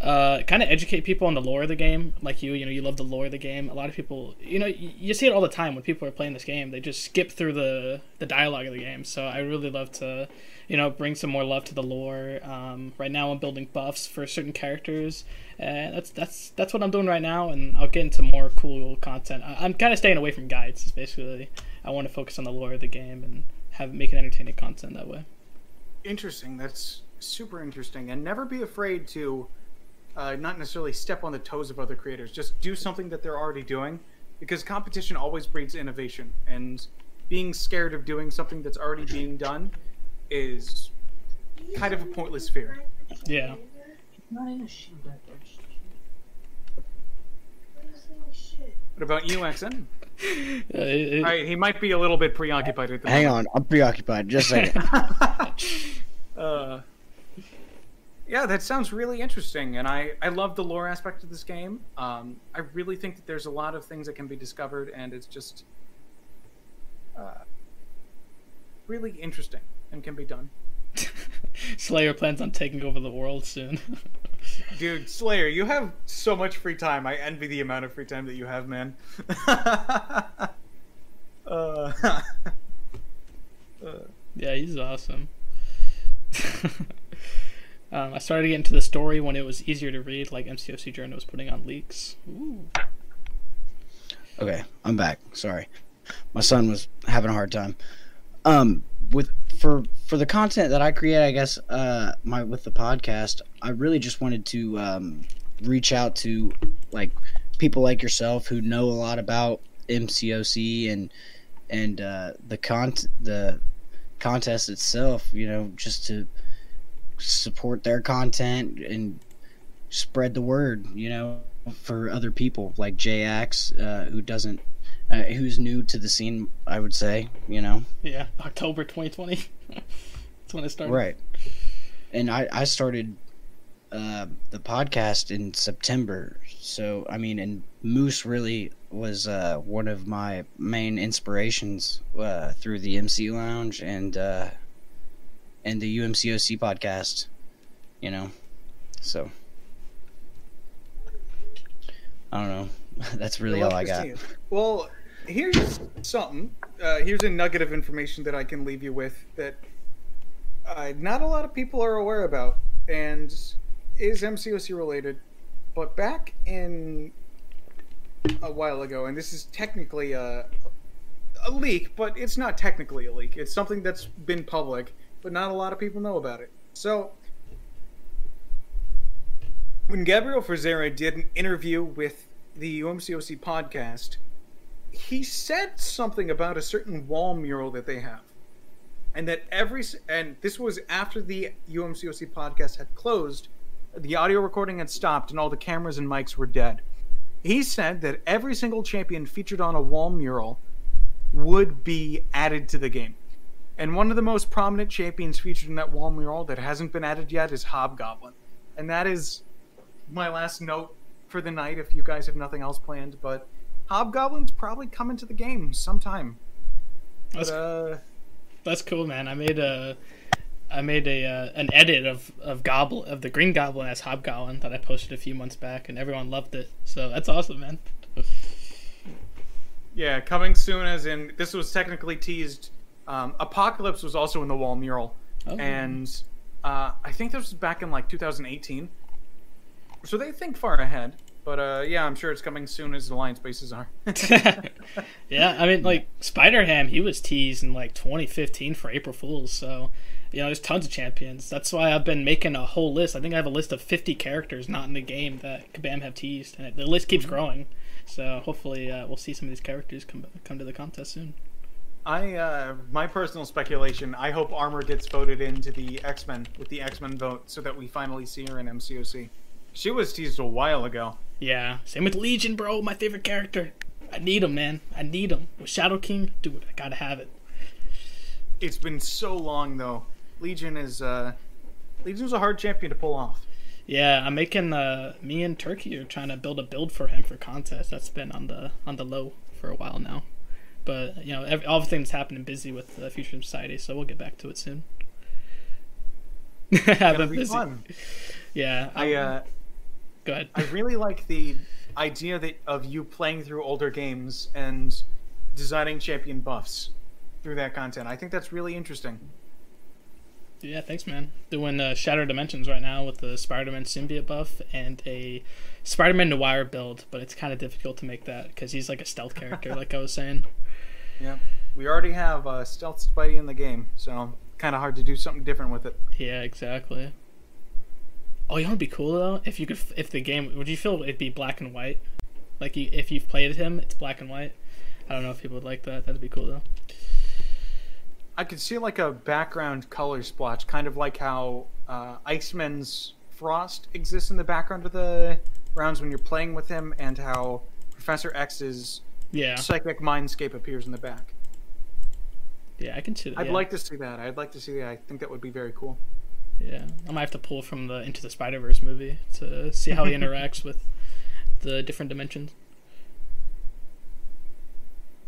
uh, kind of educate people on the lore of the game. Like you, you know, you love the lore of the game. A lot of people, you know, you, you see it all the time when people are playing this game. They just skip through the the dialogue of the game. So I really love to, you know, bring some more love to the lore. Um, right now, I'm building buffs for certain characters, and that's that's that's what I'm doing right now. And I'll get into more cool content. I, I'm kind of staying away from guides. Is basically, I want to focus on the lore of the game and have make it entertaining content that way. Interesting. That's super interesting. And never be afraid to uh, not necessarily step on the toes of other creators. Just do something that they're already doing, because competition always breeds innovation. And being scared of doing something that's already being done is kind of a pointless fear. Yeah. What about you, Exen? Uh, *laughs* it- it- All right, he might be a little bit preoccupied at the Hang moment. on, I'm preoccupied. Just a second. *laughs* uh, yeah, that sounds really interesting, and I, I love the lore aspect of this game. Um, I really think that there's a lot of things that can be discovered, and it's just uh, really interesting and can be done. *laughs* Slayer plans on taking over the world soon. *laughs* Dude, Slayer, you have so much free time. I envy the amount of free time that you have, man. *laughs* uh, uh, yeah, he's awesome. um, I started to get into the story when it was easier to read, like MCOC Journal was putting on leaks. Ooh. Okay, I'm back. Sorry, my son was having a hard time. Um, with for for the content that I create, I guess uh my with the podcast, I really just wanted to um reach out to like people like yourself who know a lot about MCOC and and uh, the con the contest itself. You know, just to support their content and spread the word. You know, for other people like JX, uh, who doesn't, uh, who's new to the scene. I would say, you know, Yeah, *laughs* October 2020. *laughs* That's when it started. right. And I I started uh, the podcast in September. So I mean, and Moose really was uh, one of my main inspirations uh, through the MC Lounge and uh, and the UMCOC podcast. You know, so I don't know. *laughs* That's really all I got. it. Well, here's something. Uh, here's a nugget of information that I can leave you with that uh, not a lot of people are aware about, and is MCOC related. But back in a while ago, and this is technically a a leak, but it's not technically a leak. It's something that's been public, but not a lot of people know about it. So, when Gabriel Frazera did an interview with the UMCOC podcast, he said something about a certain wall mural that they have. And that every and this was after the UMCOC podcast had closed, the audio recording had stopped and all the cameras and mics were dead. He said that every single champion featured on a wall mural would be added to the game. And one of the most prominent champions featured in that wall mural that hasn't been added yet is Hobgoblin. And that is my last note for the night if you guys have nothing else planned, but Hobgoblin's probably coming to the game sometime. That's, But, uh, that's cool, man. I made a I made a uh, an edit of of Goblin of the Green Goblin as Hobgoblin that I posted a few months back, and everyone loved it. So that's awesome, man. yeah, coming soon as in this was technically teased. Um, Apocalypse was also in the wall mural, Oh. and uh, I think this was back in like 2018. So they think far ahead. But uh, yeah, I'm sure it's coming soon as the Alliance bases are. *laughs* *laughs* yeah, I mean, like Spider Ham, he was teased in like 2015 for April Fools. So, you know, there's tons of champions. That's why I've been making a whole list. I think I have a list of 50 characters not in the game that Kabam have teased, and the list keeps growing. So hopefully, uh, we'll see some of these characters come come to the contest soon. I, uh, my personal speculation, I hope Armor gets voted into the X Men with the X Men vote, so that we finally see her in MCOC. She was teased a while ago. Yeah, same with Legion, bro. My favorite character. I need him, man. I need him. With Shadow King, dude, I gotta have it. It's been so long though. Legion is uh, Legion's a hard champion to pull off. Yeah, I'm making uh me and Turkey are trying to build a build for him for contest. That's been on the on the low for a while now. But you know, every, all the things happening busy with the Future Society, so we'll get back to it soon. *laughs* I've Gonna been busy. fun. *laughs* Yeah, I um, uh, go ahead. I really like the idea that of you playing through older games and designing champion buffs through that content. I think that's really interesting. Yeah, thanks, man. Doing uh, Shattered Dimensions right now with the Spider-Man symbiote buff and a Spider-Man Noir build, but it's kind of difficult to make that because he's like a stealth character, like I was saying. *laughs* Yeah, we already have uh, stealth Spidey in the game, so kind of hard to do something different with it. Yeah, exactly. Oh, you know what'd be cool though? If you could, if the game, would you feel it'd be black and white? Like you, if you've played him, it's black and white. I don't know if people would like that. That'd be cool though. I could see like a background color splotch, kind of like how uh, Iceman's Frost exists in the background of the rounds when you're playing with him, and how Professor X's Yeah, Psychic Mindscape appears in the back. yeah, I can see that. I'd yeah. like to see that. I'd like to see that. I think that would be very cool. Yeah, I might have to pull from the Into the Spider Verse movie to see how he *laughs* interacts with the different dimensions.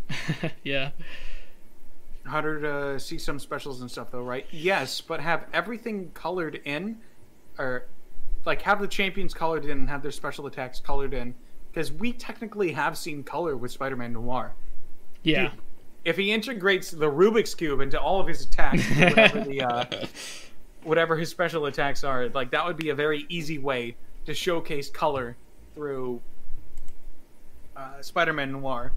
*laughs* yeah, Harder to see some specials and stuff, though, right? Yes, but have everything colored in, or like have the champions colored in and have their special attacks colored in, because we technically have seen color with Spider-Man Noir. yeah, If he integrates the Rubik's cube into all of his attacks, whatever *laughs* the uh, whatever his special attacks are, like that would be a very easy way to showcase color through uh, Spider-Man Noir,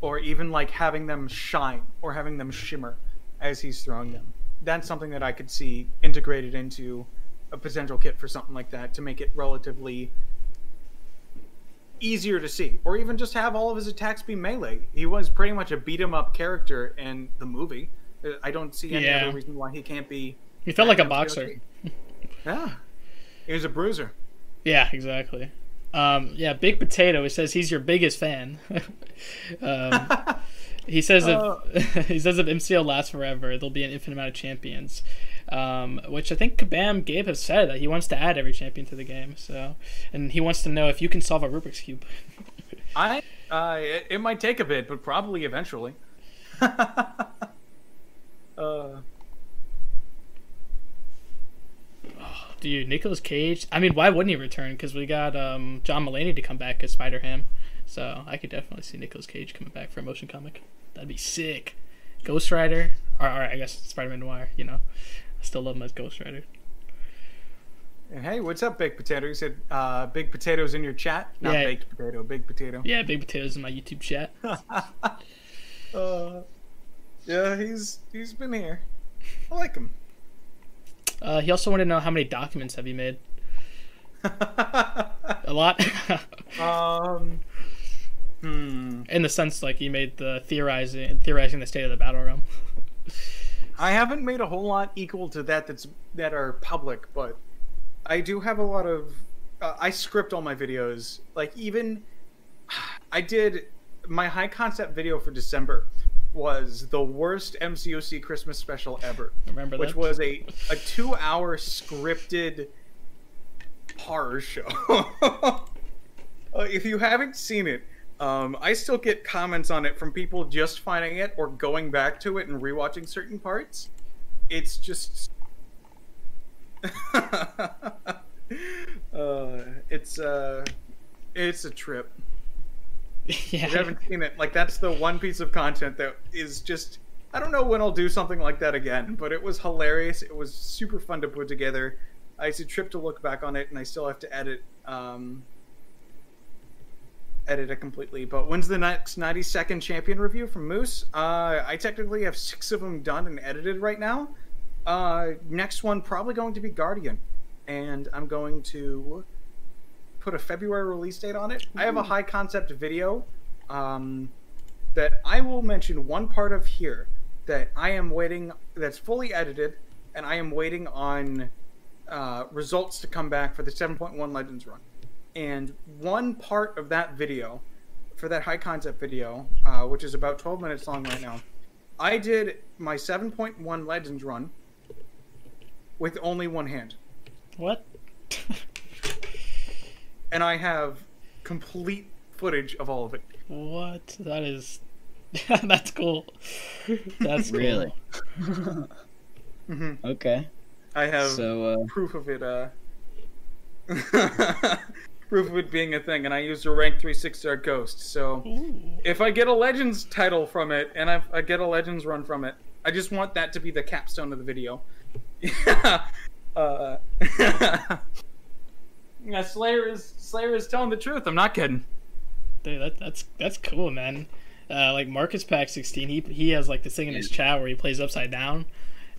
or even like having them shine or having them shimmer as he's throwing them. That's something that I could see integrated into a potential kit for something like that to make it relatively easier to see, or even just have all of his attacks be melee. He was pretty much a beat 'em up character in the movie. Uh, I don't see any Yeah. other reason why he can't be. He felt like a boxer. *laughs* Yeah, he was a bruiser. Yeah, exactly. Um, yeah, Big Potato. He says he's your biggest fan. *laughs* um, *laughs* he says Oh. if he says if MCL lasts forever, there'll be an infinite amount of champions. Um, which I think Kabam Gabe has said that he wants to add every champion to the game. So, and he wants to know if you can solve a Rubik's cube. I, uh, it, it might take a bit, but probably eventually. uh, Dude, Nicolas Cage. I mean, why wouldn't he return? Because we got um, John Mulaney to come back as Spider Ham. So I could definitely see Nicolas Cage coming back for a motion comic. That'd be sick. Ghost Rider, or, or I guess Spider-Man Noir. You know, I still love him as Ghost Rider. And hey, what's up, Big Potato? You said uh, Big Potato's in your chat? Not Yeah. Baked Potato, Big Potato. Yeah, Big Potatoes in my YouTube chat. *laughs* Uh, yeah, he's he's been here. I like him. Uh, he also wanted to know how many documents have you made? A lot. *laughs* um, hmm. in the sense, like you made the theorizing, theorizing the state of the battle realm. I haven't made a whole lot equal to that that's that are public, but I do have a lot of. Uh, I script all my videos. Like even, *sighs* I did my high concept video for December was the worst MCOC Christmas special ever, Remember that which that? was a a two hour scripted horror show. *laughs* uh, if you haven't seen it, um, I still get comments on it from people just finding it or going back to it and rewatching certain parts. It's just. *laughs* uh, it's uh, it's a trip. *laughs* If you haven't seen it, like that's the one piece of content that is just. I don't know when I'll do something like that again, but it was hilarious. It was super fun to put together. I it's a trip to look back on it, and I still have to edit. Um, edit it completely. But when's the next 90 second champion review from Moose? Uh, I technically have six of them done and edited right now. Uh, next one probably going to be Guardian, and I'm going to put a February release date on it. I have a high concept video um, that I will mention one part of here that I am waiting. That's fully edited, and I am waiting on uh, results to come back for the 7.1 Legends run. And one part of that video, for that high concept video, uh, which is about 12 minutes long right now, I did my 7.1 Legends run with only one hand. What? *laughs* And I have complete footage of all of it. what? That is. *laughs* That's cool. That's cool. Really? *laughs* hmm Okay. I have So, uh, proof of it. Uh, *laughs* proof of it being a thing, and I used a rank three six star ghost. So Ooh. if I get a Legends title from it, and I, I get a Legends run from it, I just want that to be the capstone of the video. uh, yeah, Slayer is Slayer is telling the truth. I'm not kidding. Dude, that, that's that's cool, man. Uh, like Marcus Pack sixteen, he he has like this thing in his chat where he plays upside down,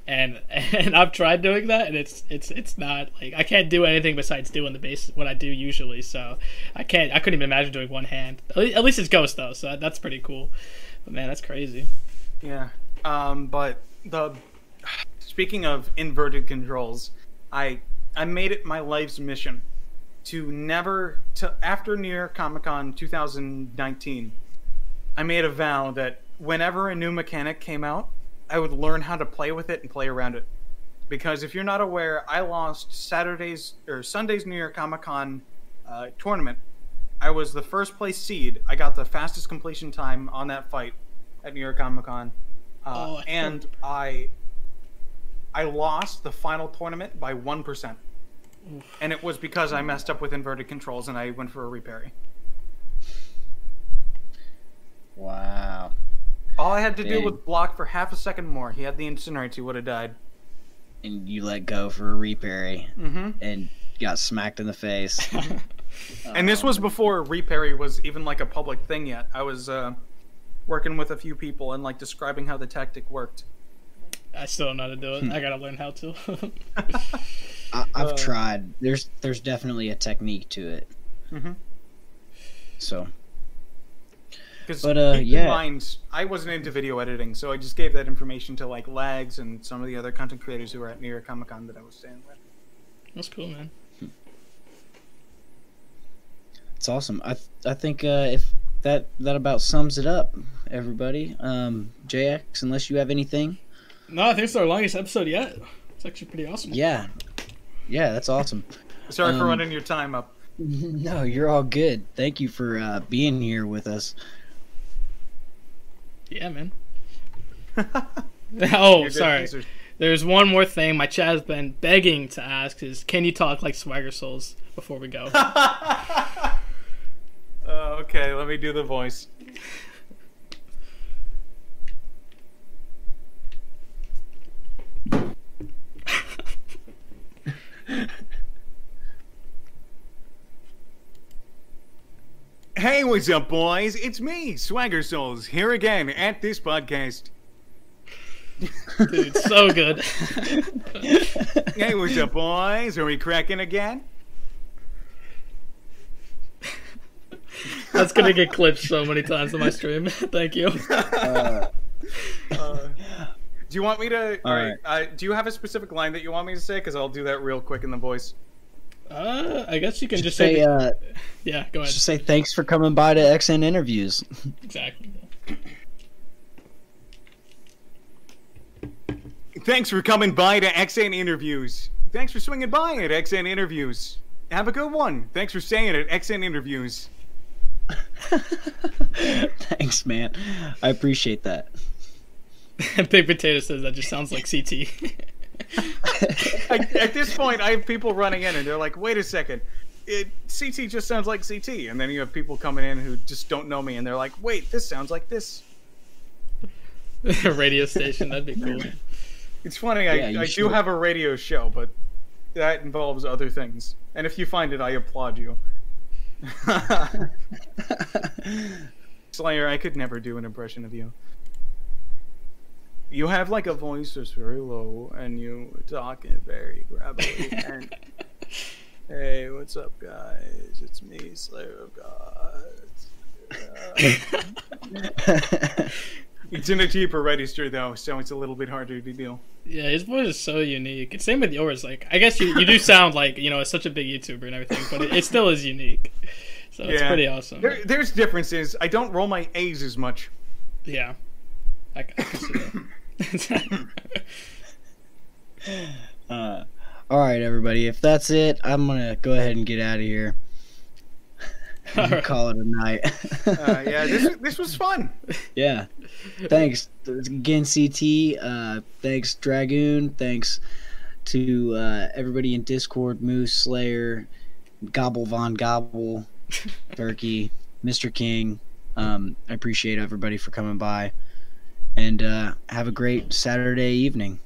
and *laughs* and I've tried doing that, and it's it's it's not like I can't do anything besides doing the base what I do usually. So I can't I couldn't even imagine doing one hand. At least, it's Ghost though, so that, that's pretty cool. But man, that's crazy. Yeah. Um, but the *sighs* speaking of inverted controls, I I made it my life's mission to never to after New York Comic Con 2019. I made a vow that whenever a new mechanic came out, I would learn how to play with it and play around it. Because if you're not aware, I lost Saturday's or Sunday's New York Comic Con uh, tournament. I was the first place seed. I got the fastest completion time on that fight at New York Comic Con, uh, Oh, and I I lost the final tournament by one percent, and it was because I messed up with inverted controls and I went for a reparry. wow. All I had to do was block for half a second more. He had the incinerator, he would have died. And you let go for a reparry hmm and got smacked in the face. *laughs* *laughs* And this was before reparry was even like a public thing yet. I was uh, working with a few people and like describing how the tactic worked. I still don't know how to do Hmm. it. I gotta learn how to. *laughs* I, I've Uh, tried. There's there's definitely a technique to it. Mm-hmm. So Because But, uh, keep in yeah. mind, I wasn't into video editing, so I just gave that information to like Lags and some of the other content creators who were at New York Comic Con that I was staying with. that's cool, man. it's awesome. I th- I think uh, if that that about sums it up, everybody. Um, JX, unless you have anything. No, I think it's our longest episode yet. It's actually pretty awesome. Yeah, yeah, that's awesome. Sorry for Um, running your time up. *laughs* No, you're all good. Thank you for uh, being here with us. Yeah, man. *laughs* oh, good. sorry. These are- There's one more thing my chat has been begging to ask is can you talk like Swagger Souls before we go? oh *laughs* Okay, let me do the voice. Hey, what's up, boys? It's me, Swagger Souls, here again at this podcast. Dude, so good. *laughs* Hey, what's up, boys? Are we cracking again? That's gonna get clipped so many times on my stream. *laughs* Thank you. Uh, Uh, *laughs* do you want me to? All All right. Uh, do you have a specific line that you want me to say? Because I'll do that real quick in the voice. Uh, I guess you can just say, say, uh, *laughs* yeah. Go ahead. just say thanks for coming by to XN interviews. Exactly. Thanks for coming by to XN Interviews. Thanks for swinging by at XN Interviews. Have a good one. Thanks for staying at XN Interviews. *laughs* thanks, man. I appreciate that. *laughs* Big Potato says that just sounds like CT. *laughs* I, at this point, I have people running in and they're like, "Wait a second, it, CT just sounds like CT." And then you have people coming in who just don't know me and they're like, "Wait, this sounds like this." *laughs* Radio station. That'd be cool. It's funny. Yeah, I, you I do have a radio show, but that involves other things. And if you find it, I applaud you. *laughs* Slayer, I could never do an impression of you. You have like a voice that's very low, and you talk it very gravelly. and *laughs* hey, what's up, guys? It's me, Slayer of Gods. Uh, *laughs* it's in a deeper register though, so it's a little bit harder to do. Yeah, his voice is so unique. Same with yours. Like, I guess you, you do sound like you know it's such a big YouTuber and everything, but it, it still is unique. So it's Yeah. pretty awesome. There, there's differences. I don't roll my A's as much. Yeah, I, c- I can see that. *laughs* Uh, all right, everybody. If that's it, I'm gonna go ahead and get out of here. *laughs* All right. Call it a night. Uh, yeah, this this was fun. *laughs* yeah. Thanks again, CT. Uh, thanks, Dragoon. Thanks to uh, everybody in Discord, Moose Slayer, Gobble Von Gobble, Turkey, Mr. King. Um, I appreciate everybody for coming by, and uh, have a great Saturday evening.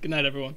Good night, everyone.